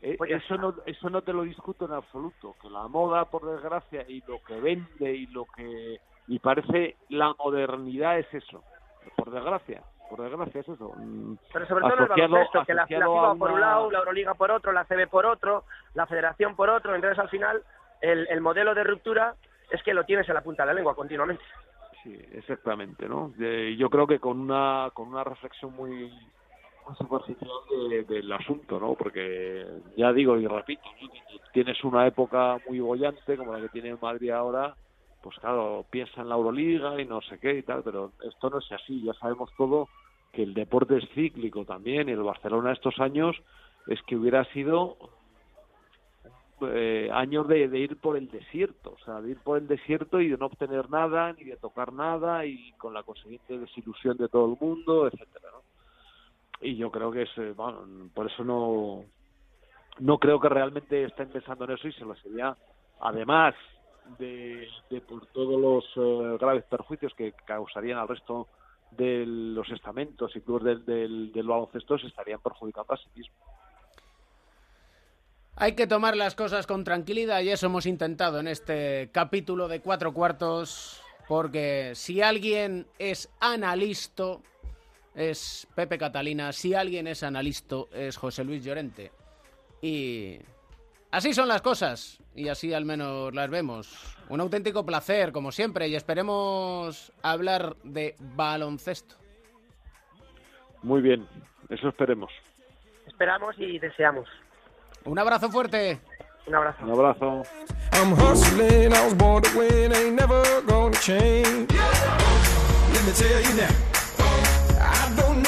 Eh, Pues eso no eso no te lo discuto en absoluto que la moda por desgracia y lo que vende y lo que y parece la modernidad es eso por desgracia por desgracia es eso Mm, Pero sobre todo el asociado- baloncesto, que la, la FIBA por un lado, la Euroliga por otro, la CB por otro, la Federación por otro, entonces al final el, el modelo de ruptura es que lo tienes en la punta de la lengua continuamente. Sí, exactamente, ¿no? Yo creo que con una con una reflexión muy muy superficial de- del asunto, ¿no? Porque ya digo y repito, tienes una época muy bollante como la que tiene Madrid ahora, pues claro, piensa en la Euroliga y no sé qué y tal, pero esto no es así, ya sabemos todo que el deporte es cíclico también y el Barcelona estos años es que hubiera sido eh, años de, de ir por el desierto, o sea, de ir por el desierto y de no obtener nada, ni de tocar nada, y con la consiguiente desilusión de todo el mundo, etcétera. Y yo creo que es, eh, bueno, por eso no, no creo que realmente estén pensando en eso y se lo sería, además de, por todos los eh, graves perjuicios que causarían al resto de los estamentos y clubes del, del, del baloncesto, se estarían perjudicando a sí mismos. Hay que tomar las cosas con tranquilidad y eso hemos intentado en este capítulo de cuatro cuartos, porque si alguien es analista, es Pepe Catalina, si alguien es analista, es José Luis Llorente. Y así son las cosas, y así al menos las vemos. Un auténtico placer, como siempre, y esperemos hablar de baloncesto. Muy bien. Eso esperemos. Esperamos y deseamos. Un abrazo fuerte. Un abrazo. Un abrazo. I'm hustling, I was born to win, ain't never gonna change. Let me tell you now, I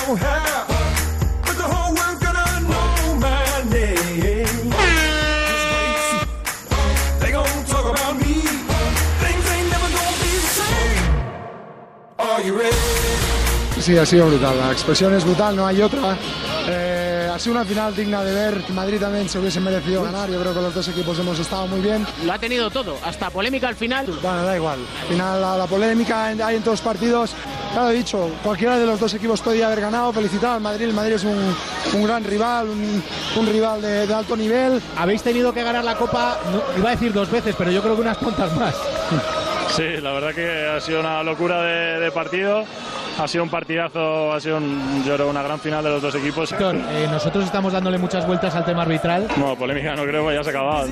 don't know how, but the whole world's gonna know my name. They gonna talk about me, things ain't never gonna be the same. Are you ready? Sí, ha sido brutal. La expresión es brutal, no hay otra. Eh, ha sido una final digna de ver. Madrid también se hubiese merecido ganar. Yo creo que los dos equipos hemos estado muy bien. Lo ha tenido todo, hasta polémica al final. Bueno, da igual. Al final la, la polémica hay en todos los partidos. Ya lo he dicho, cualquiera de los dos equipos podría haber ganado. Felicitar al Madrid. El Madrid es un, un gran rival, un, un rival de, de, alto nivel. Habéis tenido que ganar la Copa, no, iba a decir dos veces, pero yo creo que unas cuantas más. Sí, la verdad que ha sido una locura de, de partido. Ha sido un partidazo, ha sido un, yo creo una gran final de los dos equipos. Héctor, eh, nosotros estamos dándole muchas vueltas al tema arbitral. No, polémica no creo, ya se ha acabado.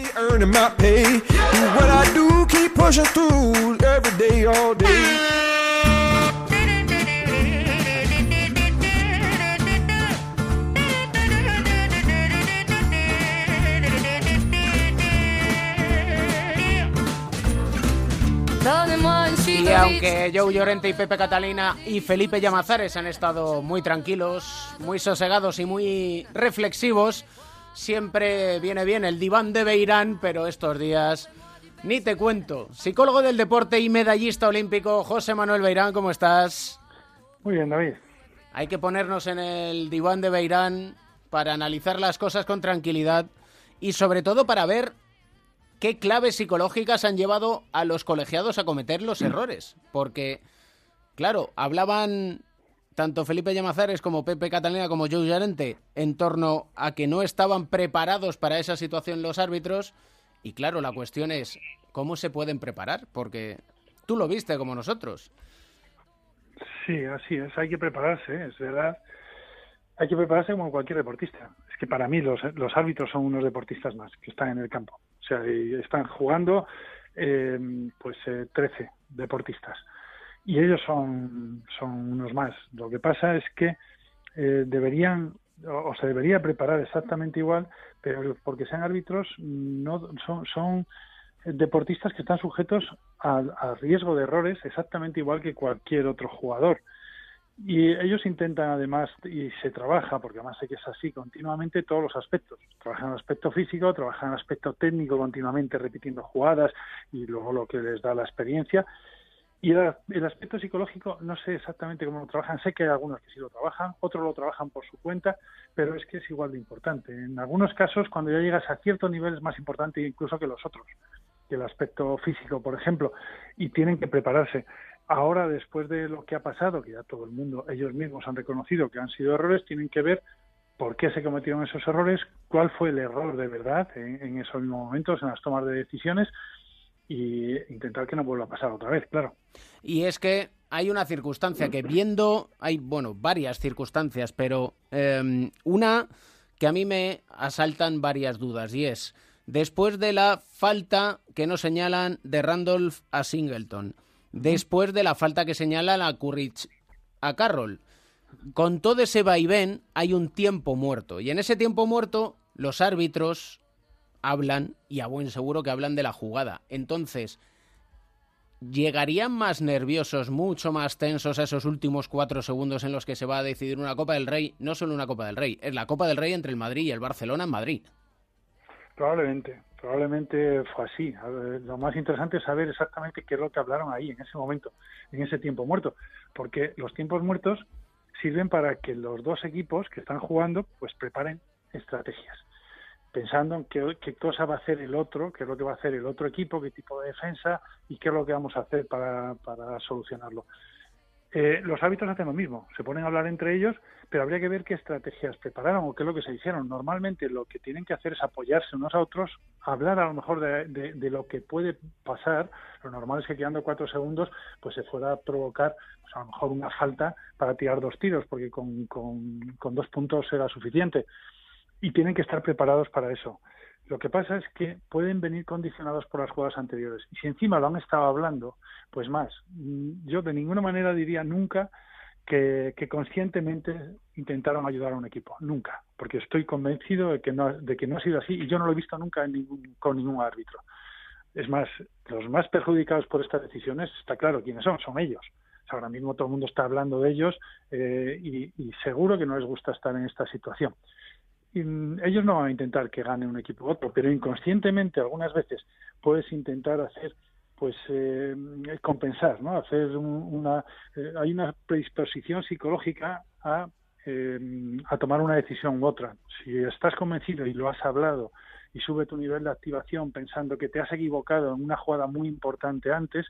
Y aunque Joe Llorente y Pepe Catalina y Felipe Llamazares han estado muy tranquilos, muy sosegados y muy reflexivos, siempre viene bien el diván de Beirán, pero estos días ni te cuento. Psicólogo del deporte y medallista olímpico, José Manuel Beirán, ¿cómo estás? Muy bien, David. Hay que ponernos en el diván de Beirán para analizar las cosas con tranquilidad y sobre todo para ver qué claves psicológicas han llevado a los colegiados a cometer los errores. Porque, claro, hablaban tanto Felipe Llamazares como Pepe Catalina como Joe Llorente en torno a que no estaban preparados para esa situación los árbitros. Y claro, la cuestión es, ¿cómo se pueden preparar? Porque tú lo viste como nosotros. Sí, así es, hay que prepararse, es verdad. Hay que prepararse como cualquier deportista. Es que para mí los, los árbitros son unos deportistas más que están en el campo. O sea, están jugando eh, pues eh, 13 deportistas. Y ellos son, son unos más. Lo que pasa es que eh, deberían o, se debería preparar exactamente igual, pero porque sean árbitros no son, son deportistas que están sujetos a, a riesgo de errores exactamente igual que cualquier otro jugador. Y ellos intentan además, y se trabaja, porque además sé que es así continuamente, todos los aspectos. Trabajan el aspecto físico, trabajan el aspecto técnico continuamente, repitiendo jugadas y luego lo que les da la experiencia. Y el, el, aspecto psicológico, no sé exactamente cómo lo trabajan, sé que hay algunos que sí lo trabajan, otros lo trabajan por su cuenta, pero es que es igual de importante. En algunos casos, cuando ya llegas a cierto nivel, es más importante incluso que los otros, que el aspecto físico, por ejemplo, y tienen que prepararse ahora después de lo que ha pasado, que ya todo el mundo, ellos mismos han reconocido que han sido errores, tienen que ver por qué se cometieron esos errores, cuál fue el error de verdad en, esos mismos momentos, en las tomas de decisiones y intentar que no vuelva a pasar otra vez, claro. Y es que hay una circunstancia que viendo, hay, bueno, varias circunstancias, pero eh, una que a mí me asaltan varias dudas y es, después de la falta que nos señalan de Randolph a Singleton, después de la falta que señala la Currich a Carroll. Con todo ese vaivén hay un tiempo muerto y en ese tiempo muerto los árbitros hablan y a buen seguro que hablan de la jugada. Entonces, ¿llegarían más nerviosos, mucho más tensos a esos últimos cuatro segundos en los que se va a decidir una Copa del Rey? No solo una Copa del Rey, es la Copa del Rey entre el Madrid y el Barcelona en Madrid. Probablemente, probablemente fue así. Lo más interesante es saber exactamente qué es lo que hablaron ahí en ese momento, en ese tiempo muerto, porque los tiempos muertos sirven para que los dos equipos que están jugando pues preparen estrategias, pensando en qué, cosa va a hacer el otro, qué es lo que va a hacer el otro equipo, qué tipo de defensa y qué es lo que vamos a hacer para solucionarlo. Eh, los árbitros hacen lo mismo, se ponen a hablar entre ellos, pero habría que ver qué estrategias prepararon o qué es lo que se hicieron. Normalmente lo que tienen que hacer es apoyarse unos a otros, hablar a lo mejor de, lo que puede pasar. Lo normal es que quedando cuatro segundos, pues se fuera a provocar pues a lo mejor una falta para tirar dos tiros, porque con, con dos puntos era suficiente. Y tienen que estar preparados para eso. Lo que pasa es que pueden venir condicionados por las jugadas anteriores. Y si encima lo han estado hablando, pues más. Yo de ninguna manera diría nunca que, conscientemente intentaron ayudar a un equipo. Nunca, porque estoy convencido de que no, de que no ha sido así y yo no lo he visto nunca en ningún, con ningún árbitro. Es más, los más perjudicados por estas decisiones, está claro quiénes son, son ellos. Ahora mismo todo el mundo está hablando de ellos eh, y, seguro que no les gusta estar en esta situación. Y, ellos no van a intentar que gane un equipo u otro, pero inconscientemente algunas veces puedes intentar hacer pues eh, compensar, ¿no? Hacer una eh, hay una predisposición psicológica a eh, a tomar una decisión u otra. Si estás convencido y lo has hablado y sube tu nivel de activación pensando que te has equivocado en una jugada muy importante antes,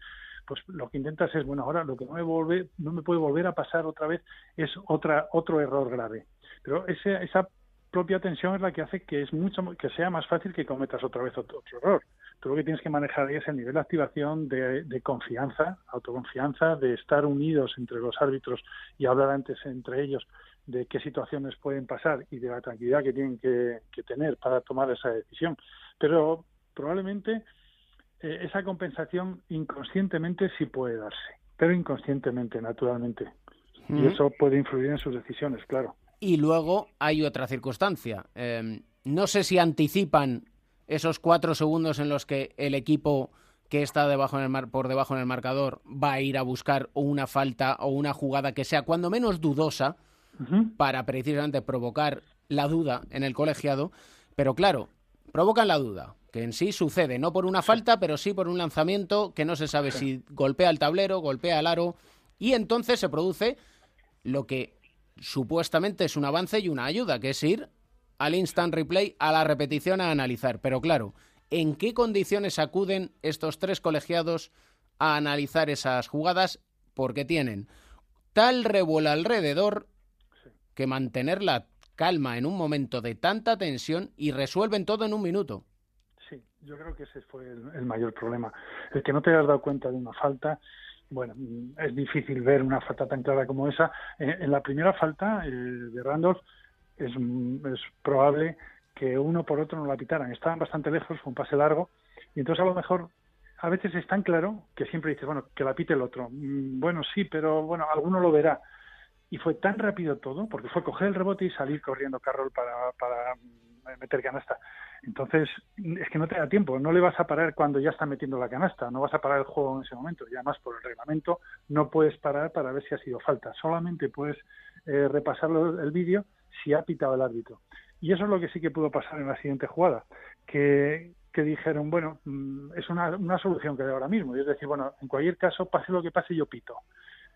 pues lo que intentas es bueno ahora lo que no me volve, no me puede volver a pasar otra vez es otra otro error grave. Pero ese, esa propia tensión es la que hace que es mucho que sea más fácil que cometas otra vez otro, otro error. Tú lo que tienes que manejar ahí es el nivel de activación, de, de, confianza, autoconfianza, de estar unidos entre los árbitros y hablar antes entre ellos de qué situaciones pueden pasar y de la tranquilidad que tienen que, que tener para tomar esa decisión. Pero probablemente eh, esa compensación inconscientemente sí puede darse, pero inconscientemente, naturalmente. Mm. Y eso puede influir en sus decisiones, claro. Y luego hay otra circunstancia. Eh, no sé si anticipan esos cuatro segundos en los que el equipo que está debajo en el mar, por debajo en el marcador va a ir a buscar una falta o una jugada que sea cuando menos dudosa uh -huh. para precisamente provocar la duda en el colegiado. Pero claro, provocan la duda, que en sí sucede, no por una falta, pero sí por un lanzamiento que no se sabe si golpea el tablero, golpea el aro, y entonces se produce lo que supuestamente es un avance y una ayuda, que es ir al instant replay, a la repetición a analizar. Pero claro, ¿en qué condiciones acuden estos tres colegiados a analizar esas jugadas? Porque tienen tal revuelo alrededor que mantener la calma en un momento de tanta tensión y resuelven todo en un minuto. Sí, yo creo que ese fue el, el mayor problema. El que no te hayas dado cuenta de una falta bueno, es difícil ver una falta tan clara como esa. En, la primera falta eh, de Randolph es, es, probable que uno por otro no la pitaran. Estaban bastante lejos, fue un pase largo, y entonces a lo mejor a veces es tan claro que siempre dices, bueno, que la pite el otro. Bueno, sí, pero bueno, alguno lo verá. Y fue tan rápido todo, porque fue coger el rebote y salir corriendo Carroll para, para meter canasta. Entonces, es que no te da tiempo, no le vas a parar cuando ya está metiendo la canasta, no vas a parar el juego en ese momento. Y además, por el reglamento, no puedes parar para ver si ha sido falta, solamente puedes eh, repasar el vídeo si ha pitado el árbitro. Y eso es lo que sí que pudo pasar en la siguiente jugada, que, que dijeron, bueno, es una, una solución que hay ahora mismo, y es decir, bueno, en cualquier caso, pase lo que pase, yo pito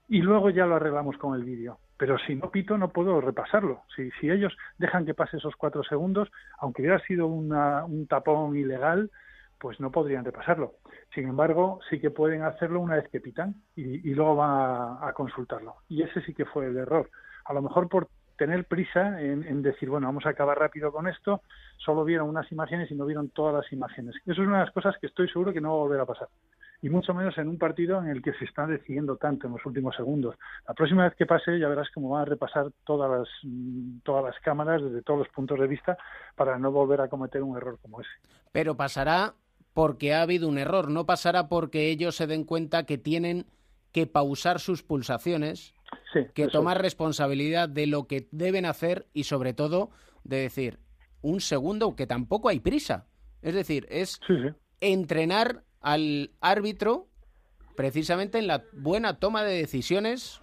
y luego ya lo arreglamos con el vídeo. Pero si no pito, no puedo repasarlo. Si, si ellos dejan que pase esos cuatro segundos, aunque hubiera sido una, un tapón ilegal, pues no podrían repasarlo. Sin embargo, sí que pueden hacerlo una vez que pitan y, luego van a, a, consultarlo. Y ese sí que fue el error. A lo mejor por tener prisa en, en, decir, bueno, vamos a acabar rápido con esto, solo vieron unas imágenes y no vieron todas las imágenes. Eso es una de las cosas que estoy seguro que no va a volver a pasar y mucho menos en un partido en el que se está decidiendo tanto en los últimos segundos. La próxima vez que pase ya verás cómo van a repasar todas las, todas las cámaras desde todos los puntos de vista para no volver a cometer un error como ese. Pero pasará porque ha habido un error, no pasará porque ellos se den cuenta que tienen que pausar sus pulsaciones, sí, que tomar es. responsabilidad de lo que deben hacer y sobre todo de decir un segundo que tampoco hay prisa. Es decir, es sí, sí. entrenar al árbitro precisamente en la buena toma de decisiones.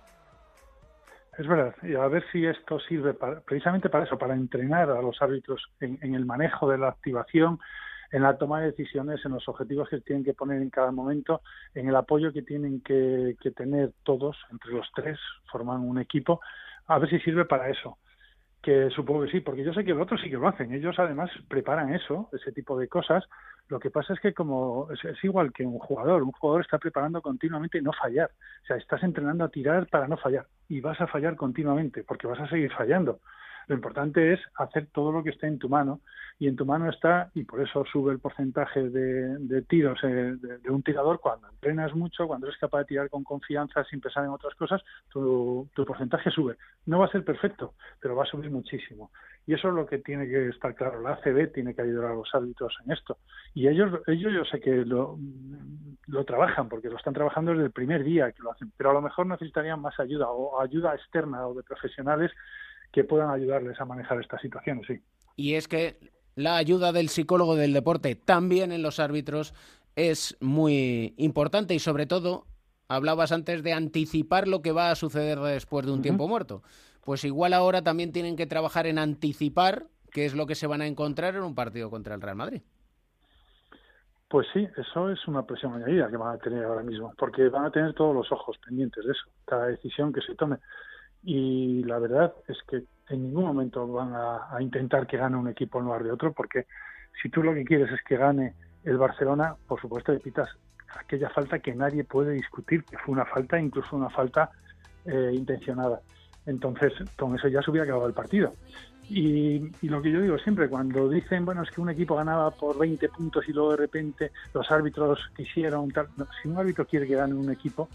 Es verdad, y a ver si esto sirve para, precisamente para eso, para entrenar a los árbitros en, en, el manejo de la activación, en la toma de decisiones, en los objetivos que tienen que poner en cada momento, en el apoyo que tienen que, que tener todos, entre los tres, forman un equipo, a ver si sirve para eso que supongo que sí, porque yo sé que los otros sí que lo hacen. Ellos además preparan eso, ese tipo de cosas. Lo que pasa es que como es, es, igual que un jugador, un jugador está preparando continuamente no fallar. O sea, estás entrenando a tirar para no fallar y vas a fallar continuamente porque vas a seguir fallando. Lo importante es hacer todo lo que esté en tu mano y en tu mano está, y por eso sube el porcentaje de, de tiros eh, de, de, un tirador cuando entrenas mucho, cuando eres capaz de tirar con confianza sin pensar en otras cosas, tu, tu porcentaje sube. No va a ser perfecto, pero va a subir muchísimo. Y eso es lo que tiene que estar claro. La ACB tiene que ayudar a los árbitros en esto. Y ellos, ellos yo sé que lo, lo trabajan, porque lo están trabajando desde el primer día que lo hacen. Pero a lo mejor necesitarían más ayuda o ayuda externa o de profesionales que puedan ayudarles a manejar estas situaciones, sí. Y es que la ayuda del psicólogo del deporte también en los árbitros es muy importante y sobre todo hablabas antes de anticipar lo que va a suceder después de un tiempo muerto. Pues igual ahora también tienen que trabajar en anticipar qué es lo que se van a encontrar en un partido contra el Real Madrid. Pues sí, eso es una presión añadida que van a tener ahora mismo, porque van a tener todos los ojos pendientes de eso, cada decisión que se tome. Y la verdad es que en ningún momento van a, intentar que gane un equipo en lugar de otro, porque si tú lo que quieres es que gane el Barcelona, por supuesto le pitas aquella falta que nadie puede discutir, que fue una falta, incluso una falta eh, intencionada. Entonces, con eso ya se hubiera acabado el partido. Y, lo que yo digo siempre, cuando dicen, bueno, es que un equipo ganaba por 20 puntos y luego de repente los árbitros quisieron, tal, si un árbitro quiere que gane un equipo,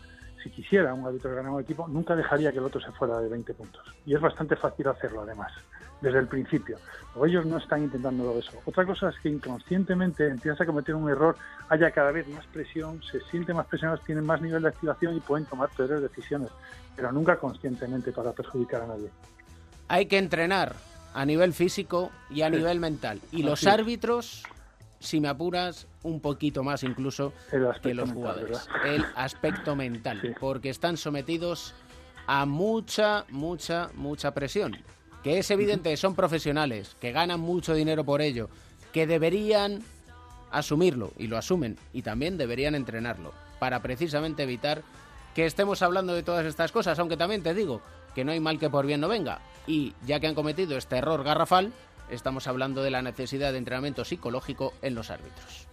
si quisiera un árbitro ganar un equipo, nunca dejaría que el otro se fuera de 20 puntos. Y es bastante fácil hacerlo, además, desde el principio. O ellos no están intentando eso. Otra cosa es que inconscientemente empiezas a cometer un error, haya cada vez más presión, se sienten más presionados, tienen más nivel de activación y pueden tomar peores decisiones, pero nunca conscientemente para perjudicar a nadie. Hay que entrenar a nivel físico y a nivel mental. Y los árbitros si me apuras, un poquito más incluso que los jugadores. el aspecto mental, porque están sometidos a mucha, mucha, mucha presión. Que es evidente que son profesionales, que ganan mucho dinero por ello, que deberían asumirlo y lo asumen y también deberían entrenarlo para precisamente evitar que estemos hablando de todas estas cosas, aunque también te digo que no hay mal que por bien no venga. Y ya que han cometido este error garrafal, estamos hablando de la necesidad de entrenamiento psicológico en los árbitros.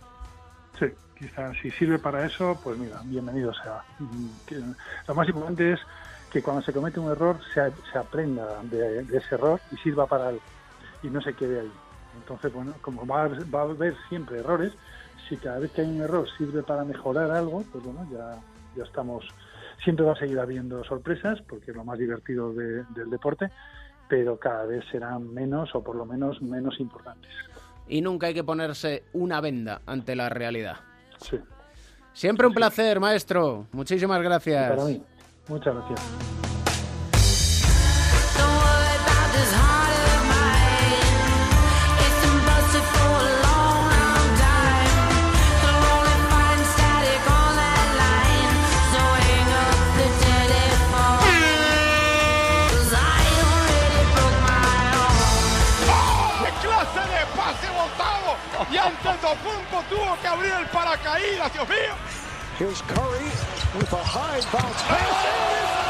Sí, quizás si sirve para eso, pues mira, bienvenido sea. Lo más importante es que cuando se comete un error se, se aprenda de, ese error y sirva para algo y no se quede ahí. Entonces, bueno, como va a, va a haber siempre errores, si cada vez que hay un error sirve para mejorar algo, pues bueno, ya, ya estamos. Siempre va a seguir habiendo sorpresas, porque es lo más divertido del deporte, pero cada vez serán menos o por lo menos menos importantes. Y nunca hay que ponerse una venda ante la realidad. Sí. Siempre un placer, maestro. Muchísimas gracias. para mí. Muchas gracias. y antes punto tuvo que abrir el paracaídas, Dios mío. Here's Curry with a high bounce pass.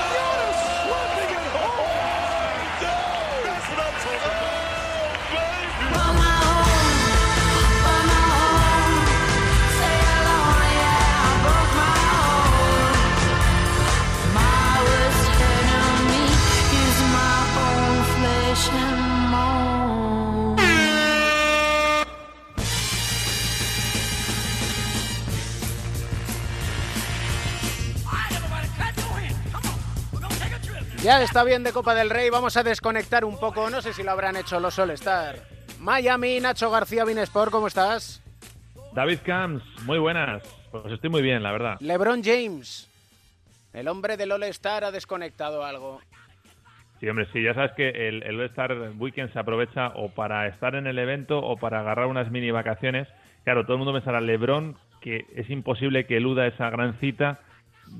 Ya está bien de Copa del Rey, vamos a desconectar un poco, no sé si lo habrán hecho los All-Star. Miami, Nacho García, Binesport, ¿cómo estás? David Camps, muy buenas. Pues estoy muy bien, la verdad. LeBron James, el hombre del All-Star ha desconectado algo. Sí, hombre, sí, ya sabes que el, el All-Star Weekend se aprovecha o para estar en el evento o para agarrar unas mini vacaciones. Claro, todo el mundo pensará, LeBron, que es imposible que eluda esa gran cita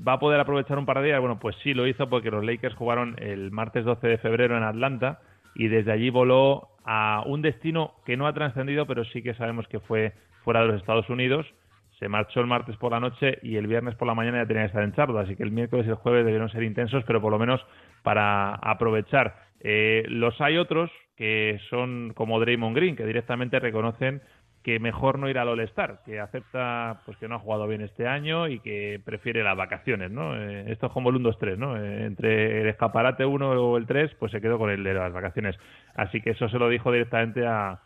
¿Va a poder aprovechar un par de días? Bueno, pues sí lo hizo porque los Lakers jugaron el martes 12 de febrero en Atlanta y desde allí voló a un destino que no ha trascendido, pero sí que sabemos que fue fuera de los Estados Unidos. Se marchó el martes por la noche y el viernes por la mañana ya tenía que estar en Charlotte, así que el miércoles y el jueves debieron ser intensos, pero por lo menos para aprovechar. Eh, los hay otros que son como Draymond Green, que directamente reconocen que mejor no ir al All-Star, que acepta pues que no ha jugado bien este año y que prefiere las vacaciones, ¿no? Eh, esto es como el 1-2-3, ¿no? Eh, entre el escaparate 1 o el 3, pues se quedó con el de las vacaciones. Así que eso se lo dijo directamente a,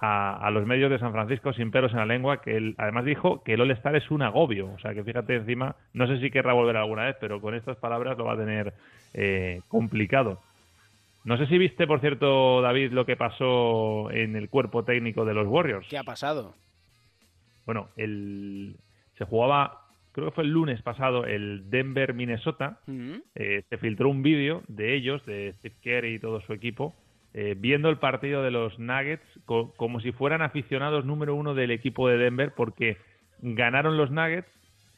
a, los medios de San Francisco sin pelos en la lengua, que él además dijo que el All-Star es un agobio. O sea, que fíjate encima, no sé si querrá volver alguna vez, pero con estas palabras lo va a tener eh, complicado. No sé si viste, por cierto, David, lo que pasó en el cuerpo técnico de los Warriors. ¿Qué ha pasado? Bueno, el... se jugaba, creo que fue el lunes pasado, el Denver-Minnesota. Mm. Eh, se filtró un vídeo de ellos, de Steve Kerr y todo su equipo, eh, viendo el partido de los Nuggets co- como si fueran aficionados número uno del equipo de Denver, porque ganaron los Nuggets,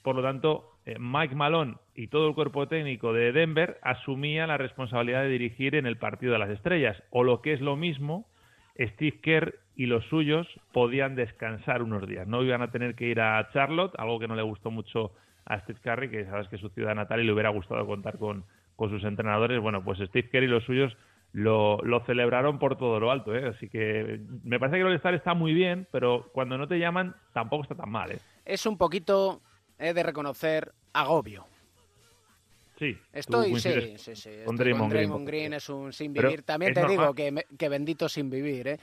por lo tanto, eh, Mike Malone y todo el cuerpo técnico de Denver asumía la responsabilidad de dirigir en el partido de las estrellas, o lo que es lo mismo, Steve Kerr y los suyos podían descansar unos días. No iban a tener que ir a Charlotte, algo que no le gustó mucho a Steve Curry, que sabes que es su ciudad natal y le hubiera gustado contar con, con sus entrenadores. Bueno, pues Steve Kerr y los suyos lo, lo celebraron por todo lo alto. ¿eh? Así que me parece que el All-Star está muy bien, pero cuando no te llaman tampoco está tan mal. ¿eh? Es un poquito, he de reconocer, agobio. Sí, Estoy, sí, sí, sí. con Draymond Green, Green es un sin Pero vivir. También te digo que, me- que bendito sin vivir, ¿eh?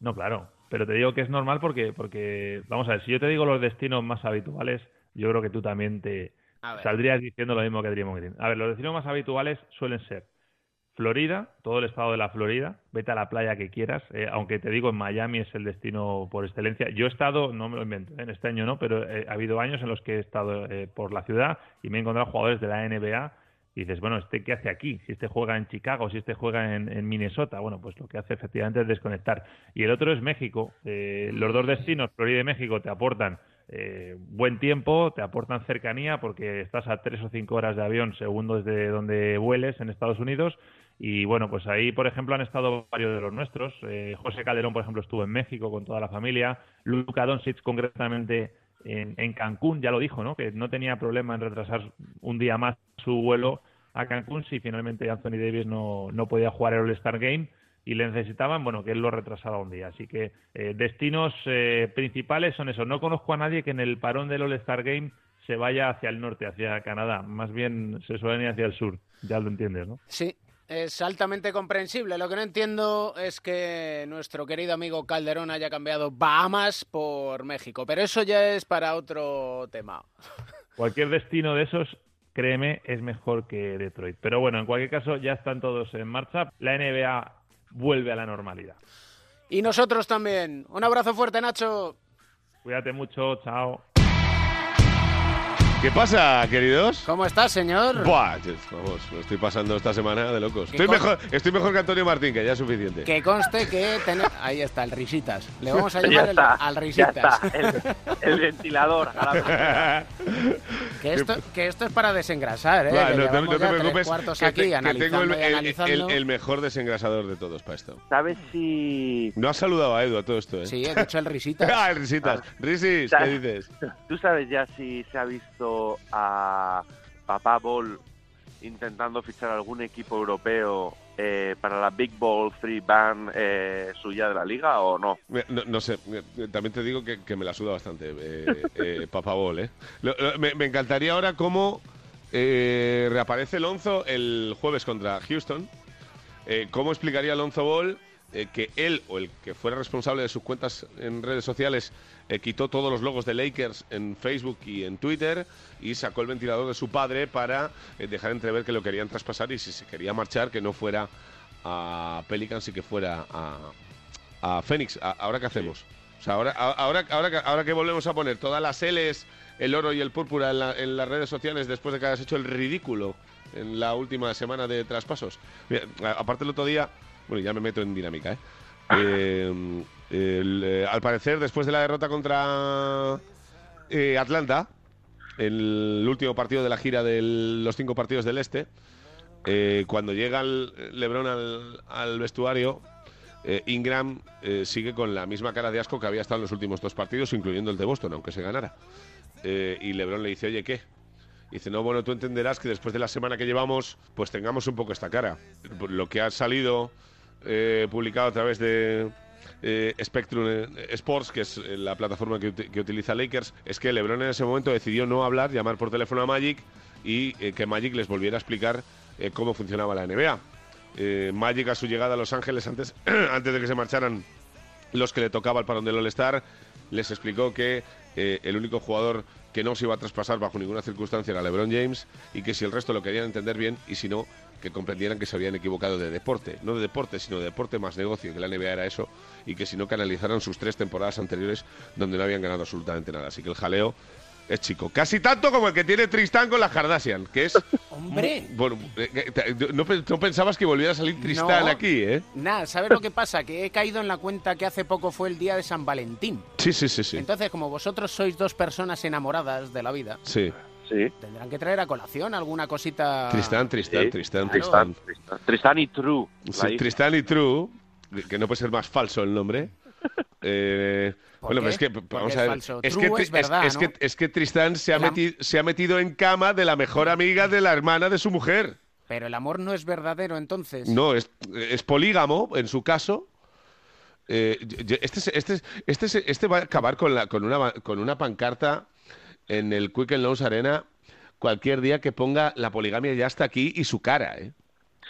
No, claro. Pero te digo que es normal porque, porque, vamos a ver, si yo te digo los destinos más habituales, yo creo que tú también te saldrías diciendo lo mismo que Draymond Green. A ver, los destinos más habituales suelen ser Florida, todo el estado de la Florida, vete a la playa que quieras, eh, aunque te digo, en Miami es el destino por excelencia. Yo he estado, no me lo invento, en este año no, pero eh, ha habido años en los que he estado eh, por la ciudad y me he encontrado jugadores de la NBA y dices, bueno, ¿este qué hace aquí? Si este juega en Chicago, si este juega en, Minnesota, bueno, pues lo que hace efectivamente es desconectar. Y el otro es México. Eh, los dos destinos, Florida y México, te aportan eh, buen tiempo, te aportan cercanía porque estás a tres o cinco horas de avión según desde donde vueles en Estados Unidos. Y bueno, pues ahí, por ejemplo, han estado varios de los nuestros. Eh, José Calderón, por ejemplo, estuvo en México con toda la familia. Luka Doncic, concretamente, en, en Cancún, ya lo dijo, ¿no? Que no tenía problema en retrasar un día más su vuelo a Cancún si finalmente Anthony Davis no, no podía jugar el All-Star Game y le necesitaban, bueno, que él lo retrasaba un día. Así que eh, destinos eh, principales son esos. No conozco a nadie que en el parón del All-Star Game se vaya hacia el norte, hacia Canadá. Más bien se suelen ir hacia el sur. Ya lo entiendes, ¿no? Sí, es altamente comprensible. Lo que no entiendo es que nuestro querido amigo Calderón haya cambiado Bahamas por México, pero eso ya es para otro tema. Cualquier destino de esos, créeme, es mejor que Detroit. Pero bueno, en cualquier caso, ya están todos en marcha. La NBA vuelve a la normalidad. Y nosotros también. Un abrazo fuerte, Nacho. Cuídate mucho, chao. ¿Qué pasa, queridos? ¿Cómo estás, señor? Buah, vamos, lo estoy pasando esta semana de locos. ¿Qué Estoy con- mejor, estoy mejor que Antonio Martín, que ya es suficiente. Que conste que tenemos... Ahí está, el Risitas. Le vamos a Ya llamar el- al ya Risitas. está, el, el ventilador. a que, esto, que esto es para desengrasar, ¿eh? Que no, te, no te ya preocupes, cuartos que, te- aquí que tengo analizando el, el- analizando. el- el mejor desengrasador de todos para esto. ¿Sabes si...? No has saludado a Edu a todo esto, ¿eh? Sí, he dicho el Risitas. ah, el Risitas. Risis, ¿qué dices? ¿Tú sabes ya si se ha visto a Papá Ball intentando fichar algún equipo europeo eh, para la Big Ball 3 Band eh, suya de la liga o no? No, sé, también te digo que, me la suda bastante, eh, eh, Papabol, ¿eh? Lo- lo- me, encantaría ahora cómo eh, reaparece Lonzo el jueves contra Houston. Eh, ¿Cómo explicaría Lonzo Ball eh, que él o el que fuera responsable de sus cuentas en redes sociales eh, quitó todos los logos de Lakers en Facebook y en Twitter y sacó el ventilador de su padre para eh, dejar entrever que lo querían traspasar y si se quería marchar que no fuera a Pelicans y que fuera a, a Phoenix. A- ¿Ahora qué hacemos? O sea, ahora, ahora, ahora, que- ahora que volvemos a poner todas las L's, el oro y el púrpura en, la- en las redes sociales después de que hayas hecho el ridículo en la última semana de traspasos. Mira, aparte el otro día, bueno, ya me meto en dinámica, ¿eh? Eh, el, eh, al parecer, después de la derrota contra eh, Atlanta, el último partido de la gira de los cinco partidos del Este, eh, cuando llega el LeBron al, al vestuario, eh, Ingram eh, sigue con la misma cara de asco que había estado en los últimos dos partidos, incluyendo el de Boston, aunque se ganara. Eh, y LeBron le dice, oye, ¿qué? Y dice, no, bueno, tú entenderás que después de la semana que llevamos, pues tengamos un poco esta cara. Lo que ha salido eh, publicado a través de eh, Spectrum eh, Sports, que es la plataforma que, uti- que utiliza Lakers, es que LeBron en ese momento decidió no hablar, llamar por teléfono a Magic y que Magic les volviera a explicar cómo funcionaba la NBA. Magic a su llegada a Los Ángeles antes, antes de que se marcharan los que le tocaba el parón del All-Star, les explicó que el único jugador que no se iba a traspasar bajo ninguna circunstancia era LeBron James y que si el resto lo querían entender bien y si no, que comprendieran que se habían equivocado de deporte. No de deporte, sino de deporte más negocio, que la NBA era eso, y que si no canalizaran sus tres temporadas anteriores donde no habían ganado absolutamente nada. Así que el jaleo es chico. Casi tanto como el que tiene Tristán con la Kardashian, que es... ¡Hombre! Bueno, eh, eh, no, pe- no pensabas que volviera a salir Tristán No. aquí, ¿eh? Nada, ¿sabes lo que pasa? Que he caído en la cuenta que hace poco fue el día de San Valentín. Sí, sí, sí, sí. Entonces, como vosotros sois dos personas enamoradas de la vida, Sí. Sí. tendrán que traer a colación alguna cosita. Tristán, Tristán, Sí. Tristán. Tristán. Tristán y True. Sí. Tristán y True, que no puede ser más falso el nombre. Eh, ¿Por bueno, pero es que vamos a ver. Es que, es verdad, es, ¿no? que, es que Tristán se ha, El am- meti- se ha metido en cama de la mejor amiga de la hermana de su mujer. Pero el amor no es verdadero, entonces. No, es, es polígamo en su caso. Eh, este, es- este, es- este, es- este va a acabar con, la, con, una, con una pancarta en el Quick and Loans Arena cualquier día que ponga la poligamia ya está aquí y su cara, ¿eh?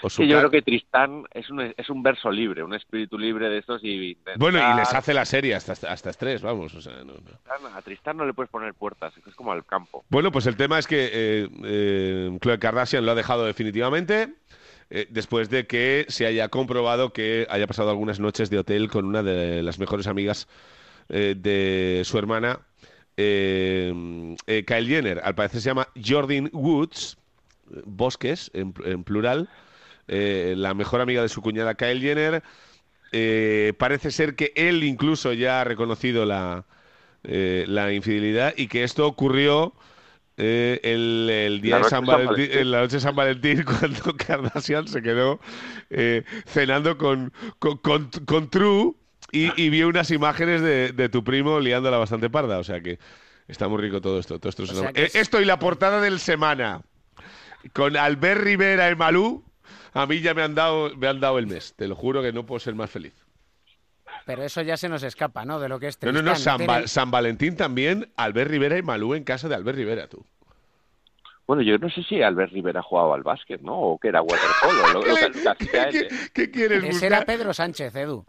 O su Sí, yo creo que Tristán es un, es un verso libre, un espíritu libre de estos y intentar- Bueno, y les hace la serie hasta, hasta estrés, vamos. O sea, no- no. A Tristán no le puedes poner puertas, es como al campo. Bueno, pues el tema es que eh, eh, Kardashian lo ha dejado definitivamente eh, después de que se haya comprobado que haya pasado algunas noches de hotel con una de las mejores amigas eh, de su hermana, eh, eh, Kyle Jenner. Al parecer se llama Jordan Woods, Bosques en, en plural, eh, la mejor amiga de su cuñada Kyle Jenner. Parece ser que él incluso ya ha reconocido la, la infidelidad y que esto ocurrió eh, el, el día de San de San Valentín, Valentín. en la noche de San Valentín cuando Kardashian se quedó eh, cenando con, con, con- con True y, y vio unas imágenes de, de tu primo liándola bastante parda. O sea que está muy rico todo esto. Todo esto, es una- Eh, es- esto y la portada del semana con Albert Rivera y Malú. A mí ya me han dado me han dado el mes. Te lo juro que no puedo ser más feliz. Pero eso ya se nos escapa, ¿no? De lo que es No, no, Tristán. no, San, tiene- Va- San Valentín también, Albert Rivera y Malú en casa de Albert Rivera, tú. Bueno, yo no sé si Albert Rivera jugaba al básquet, ¿no? O que era waterpolo. lo, lo que- ¿Qué, quieres Ese era buscar? Pedro Sánchez, Edu.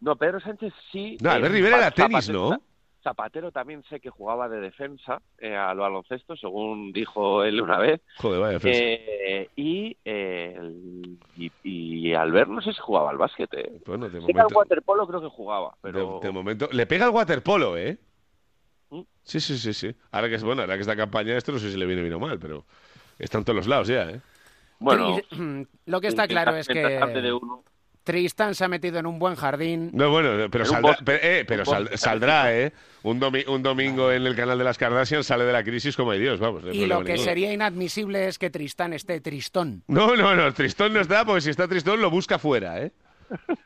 No, Pedro Sánchez sí. No, Albert eh, Rivera era tenis, ¿no? Zapatero también sé que jugaba de defensa eh, al baloncesto, según dijo él una vez. Joder, vaya defensa. Eh, y, eh, y, y Albert no sé si jugaba al básquet. eh. Bueno, de Sí que al waterpolo creo que jugaba, pero... de, de momento. Le pega el waterpolo, ¿eh? ¿Mm? Sí, sí, sí, sí. Ahora que es bueno, ahora que esta campaña, esto no sé si le viene bien o mal, pero está en todos los lados ya, ¿eh? Bueno, Lo que está claro es de que uno. Tristán se ha metido en un buen jardín. No, bueno, pero, un saldrá, pero, eh, pero Un sal- bosque. saldrá, ¿eh? Un, domi- un domingo en el canal de las Kardashian sale de la crisis como hay Dios, vamos. no Y lo que ninguno. sería inadmisible es que Tristán esté tristón. No, no, no, Tristón no está, porque si está Tristón lo busca fuera, ¿eh?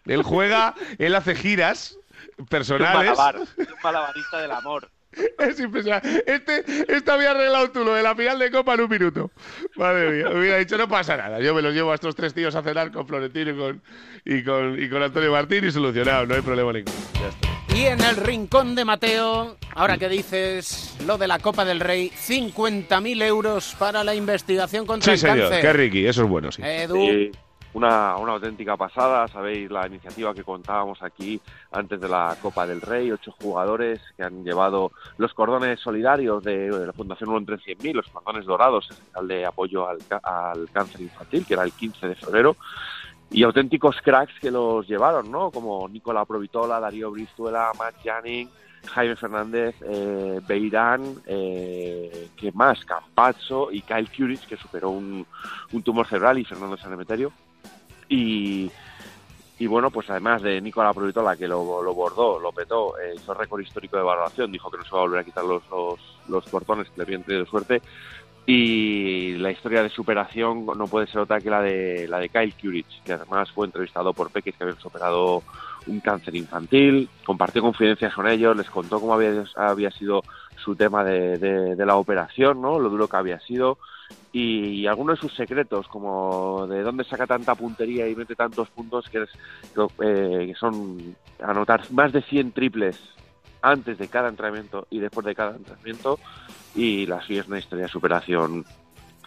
Él juega, él hace giras Un personales. malabar, un malabarista del amor. Es impresionante. Este, este había arreglado tú lo de la final de Copa en un minuto. Madre mía, hubiera dicho, no pasa nada. Yo me los llevo a estos tres tíos a cenar con Florentino y con, y con, y con Antonio Martín y solucionado, no hay problema ninguno. Ya está. Y en el rincón de Mateo, ahora que dices lo de la Copa del Rey, 50.000 euros para la investigación contra Sí, el señor, cáncer. qué Ricky, eso es bueno, sí. Edu, Sí, una, una auténtica pasada, sabéis la iniciativa que contábamos aquí antes de la Copa del Rey, ocho jugadores que han llevado los cordones solidarios de, la Fundación 1 entre 100.000, los cordones dorados, especial de apoyo al, al cáncer infantil, que era el 15 de febrero, y auténticos cracks que los llevaron, ¿no? Como Nicola Provitola, Darío Brizuela, Matt Janning, Jaime Fernández, eh, Beirán, eh, ¿qué más? Campazzo y Kyle Curich, que superó un, un tumor cerebral, y Fernando Sanemeterio. Y, bueno, pues además de Nicola Provitola, que lo, lo bordó, lo petó, eh, hizo récord histórico de valoración, dijo que no se va a volver a quitar los, los, los cortones, que le habían tenido suerte. Y la historia de superación no puede ser otra que la de la de Kyle Curich, que además fue entrevistado por Peques, que habían superado un cáncer infantil, compartió confidencias con ellos, les contó cómo había, había sido su tema de- de la operación, ¿no? lo duro que había sido, y, algunos de sus secretos, como de dónde saca tanta puntería y mete tantos puntos, que, es, eh, que son anotar más de 100 triples antes de cada entrenamiento y después de cada entrenamiento, y la suya es una historia de superación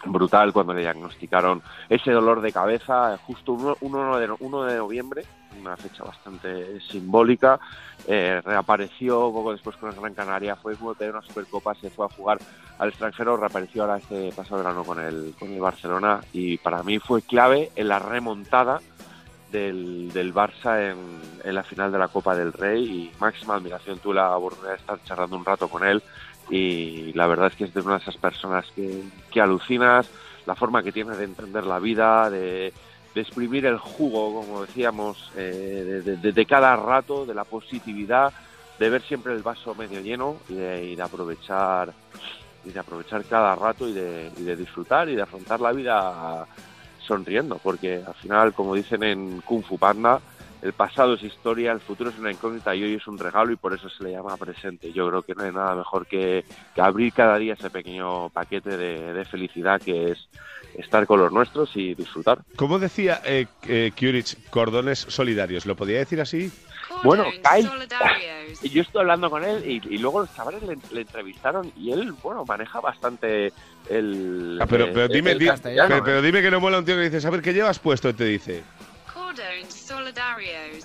brutal cuando le diagnosticaron ese dolor de cabeza justo 1 uno, de, uno de noviembre, una fecha bastante simbólica. Eh, reapareció poco después con el Gran Canaria, fue de una Supercopa, se fue a jugar al extranjero, reapareció ahora este pasado verano con el, con el Barcelona y para mí fue clave en la remontada del, del Barça en, en la final de la Copa del Rey y máxima admiración. Tuve la oportunidad de estar charlando un rato con él y la verdad es que es de una de esas personas que, que alucinas, la forma que tiene de entender la vida, de, de exprimir el jugo, como decíamos, eh, de, cada rato, de la positividad, de ver siempre el vaso medio lleno y de, y de aprovechar y de aprovechar cada rato y de, y de disfrutar y de afrontar la vida sonriendo, porque al final, como dicen en Kung Fu Panda, el pasado es historia, el futuro es una incógnita y hoy es un regalo y por eso se le llama presente. Yo creo que no hay nada mejor que, que abrir cada día ese pequeño paquete de, de felicidad que es estar con los nuestros y disfrutar. ¿Cómo decía eh, eh, Kurich, cordones solidarios? ¿Lo podía decir así? Bueno, Kyle, yo estoy hablando con él y, y luego los chavales le, le entrevistaron y él, bueno, maneja bastante el... Ah, pero, eh, pero, el- dime, el di- castellano, pero, ¿eh? pero dime que no mola un tío que dice, a ver, ¿qué llevas puesto? Y te dice. Solidarios.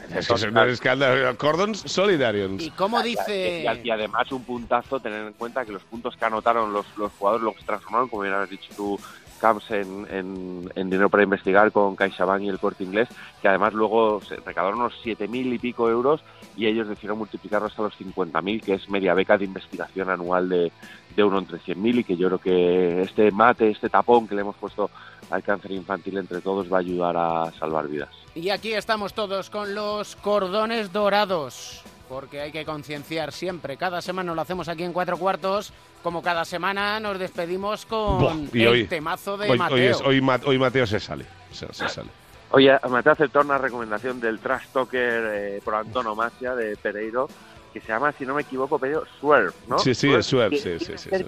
Es que que anda- Cordons solidarios. ¿Y cómo Y, dice...? y además un puntazo, tener en cuenta que los puntos que anotaron los, los jugadores, los que se transformaron, como bien has dicho tú, Camps, en, en, en dinero para investigar con CaixaBank y el Corte Inglés, que además luego se recaudaron unos 7.000 y pico euros y ellos decidieron multiplicarlo hasta los 50.000, que es media beca de investigación anual de, de uno entre 100.000 y que yo creo que este mate, este tapón que le hemos puesto al cáncer infantil entre todos va a ayudar a salvar vidas. Y aquí estamos todos con los cordones dorados, porque hay que concienciar siempre. Cada semana lo hacemos aquí en Cuatro Cuartos, como cada semana nos despedimos con Buah, y el hoy, temazo de hoy, Mateo. hoy es- hoy Ma- hoy Mateo se sale. Se, se sale. Oye, Mateo aceptó una recomendación del trash talker eh, por antonomasia de Pereiro, que se llama, si no me equivoco, Pereiro, Swerve, ¿no? Sí, sí, es Swerve, sí, sí, sí, ser sí.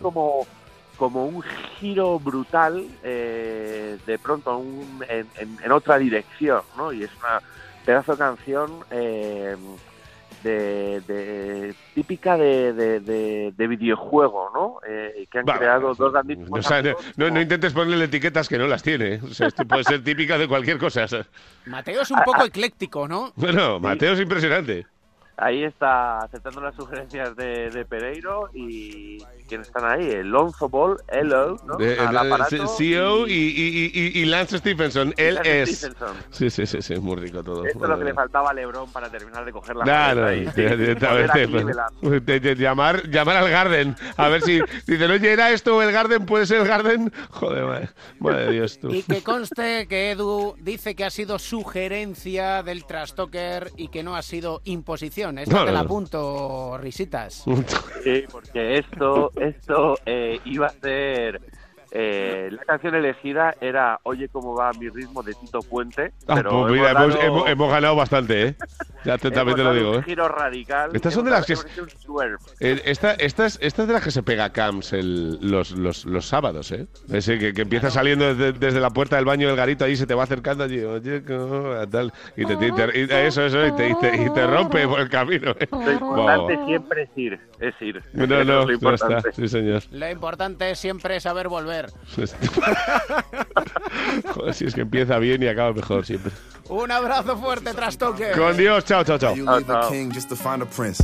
Como un giro brutal eh, de pronto un- en, en- en otra dirección, ¿no? Y es una pedazo de canción eh, de, de- típica de, de- de- de videojuego, ¿no? Eh, que han creado dos grandísimos O sea, no, no- no intentes ponerle etiquetas que no las tiene. O sea, esto puede ser típica de cualquier cosa. Mateo es un poco ecléctico, ¿no? Bueno, Mateo es impresionante. Ahí está aceptando las sugerencias de, de Pereiro y ¿quiénes están ahí? El Lonzo Ball, Hello, ¿no? De- Al de- aparato CEO y, y- y- y Lance Stephenson. Él Lance es. Stephenson. Sí, sí, sí, sí, es muy rico todo. Esto es lo que le faltaba a LeBron para terminar de coger la Claro, cabeza y- sí, directamente, y volver a Cleveland. pues, de- de llamar, llamar al Garden. A ver si dicen, oye, ¿era esto el Garden? ¿Puede ser el Garden? Joder, madre, madre de Dios, tú. Y que conste que Edu dice que ha sido sugerencia del trastoker y que no ha sido imposición. Esta No, te la apunto, risitas. Sí, porque esto, esto eh, iba a ser. eh, la canción elegida era Oye cómo va mi ritmo de Tito Puente. Ah, pero pues mira, hemos, dado- hemos- hemos ganado bastante, ¿eh? Ya te, también hemos te lo digo, un ¿eh? giro radical. Estas son de las que-. Eh, Esta, esta, es, esta es de las que se pega Camps el- los, los, los sábados, ¿eh? Ese que, que empieza saliendo desde, desde la puerta del baño del garito, ahí se te va acercando allí, oye, ¿cómo va?", tal, y te, y te- y eso, eso, y te, y te, y te rompe por el camino. ¿eh? Lo importante Wow. siempre es ir, es ir. No, no, es lo no está, importante. sí señor. Lo importante siempre es saber volver. Joder, si es que empieza bien y acaba mejor siempre. Un abrazo fuerte, trastoker. Con Dios, chao, chao, chao. You leave a uh, uh, king just to find a prince.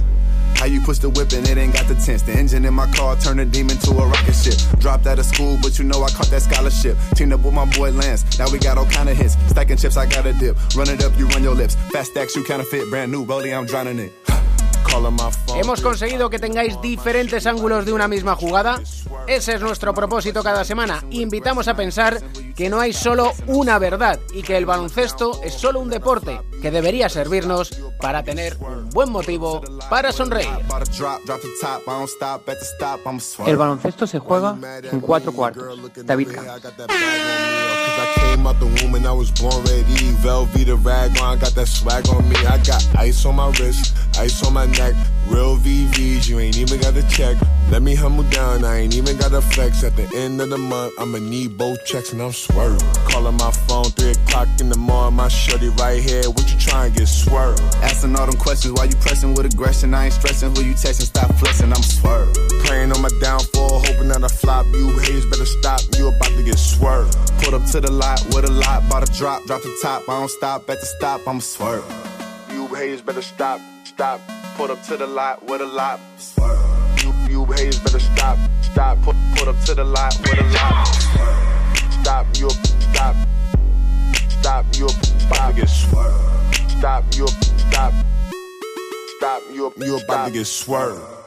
How you push the whip and it ain't got the tense. The engine in my car turned a demon to a rocket ship. Dropped out of school, but you know I caught that scholarship. Teamed up with my boy Lance. Now we got all kind of hits. Stacking chips, I got a dip. Run it up, you run your lips. Fast stacks, you counterfeit. Brand new rollie, I'm drowning it. Hemos conseguido que tengáis diferentes ángulos de una misma jugada. Ese es nuestro propósito cada semana. Invitamos a pensar que no hay solo una verdad y que el baloncesto es solo un deporte que debería servirnos para tener un buen motivo para sonreír. El baloncesto se juega en cuatro cuartos. David Camps. Came out the womb and I was born ready. Velveeta rag on, got that swag on me. I got ice on my wrist, Ice on my neck, real VVs, you ain't even got to check. Let me humble down, I ain't even got to flex. At the end of the month, I'ma need both checks and I'm swerved. Calling my phone, 3 o'clock in the morning, my shorty right here, what you trying to get swerved? Asking all them questions why you pressing with aggression. I ain't stressing who you texting, stop flexing, I'm swerved. Praying on my downfall, hoping that I flop. You haters better stop, you about to get swerved. Put up to the lot with a lot, bought a drop, drop the top. I don't stop at the stop, I'ma swerve. You haters better stop, stop. Pulled up to the lot with a lot. You, you haters better stop, stop. Put, put up to the lot with a lot. Stop, you stop. Stop, you about to get swerved. Stop, you stop. Stop, you you about to get swerved.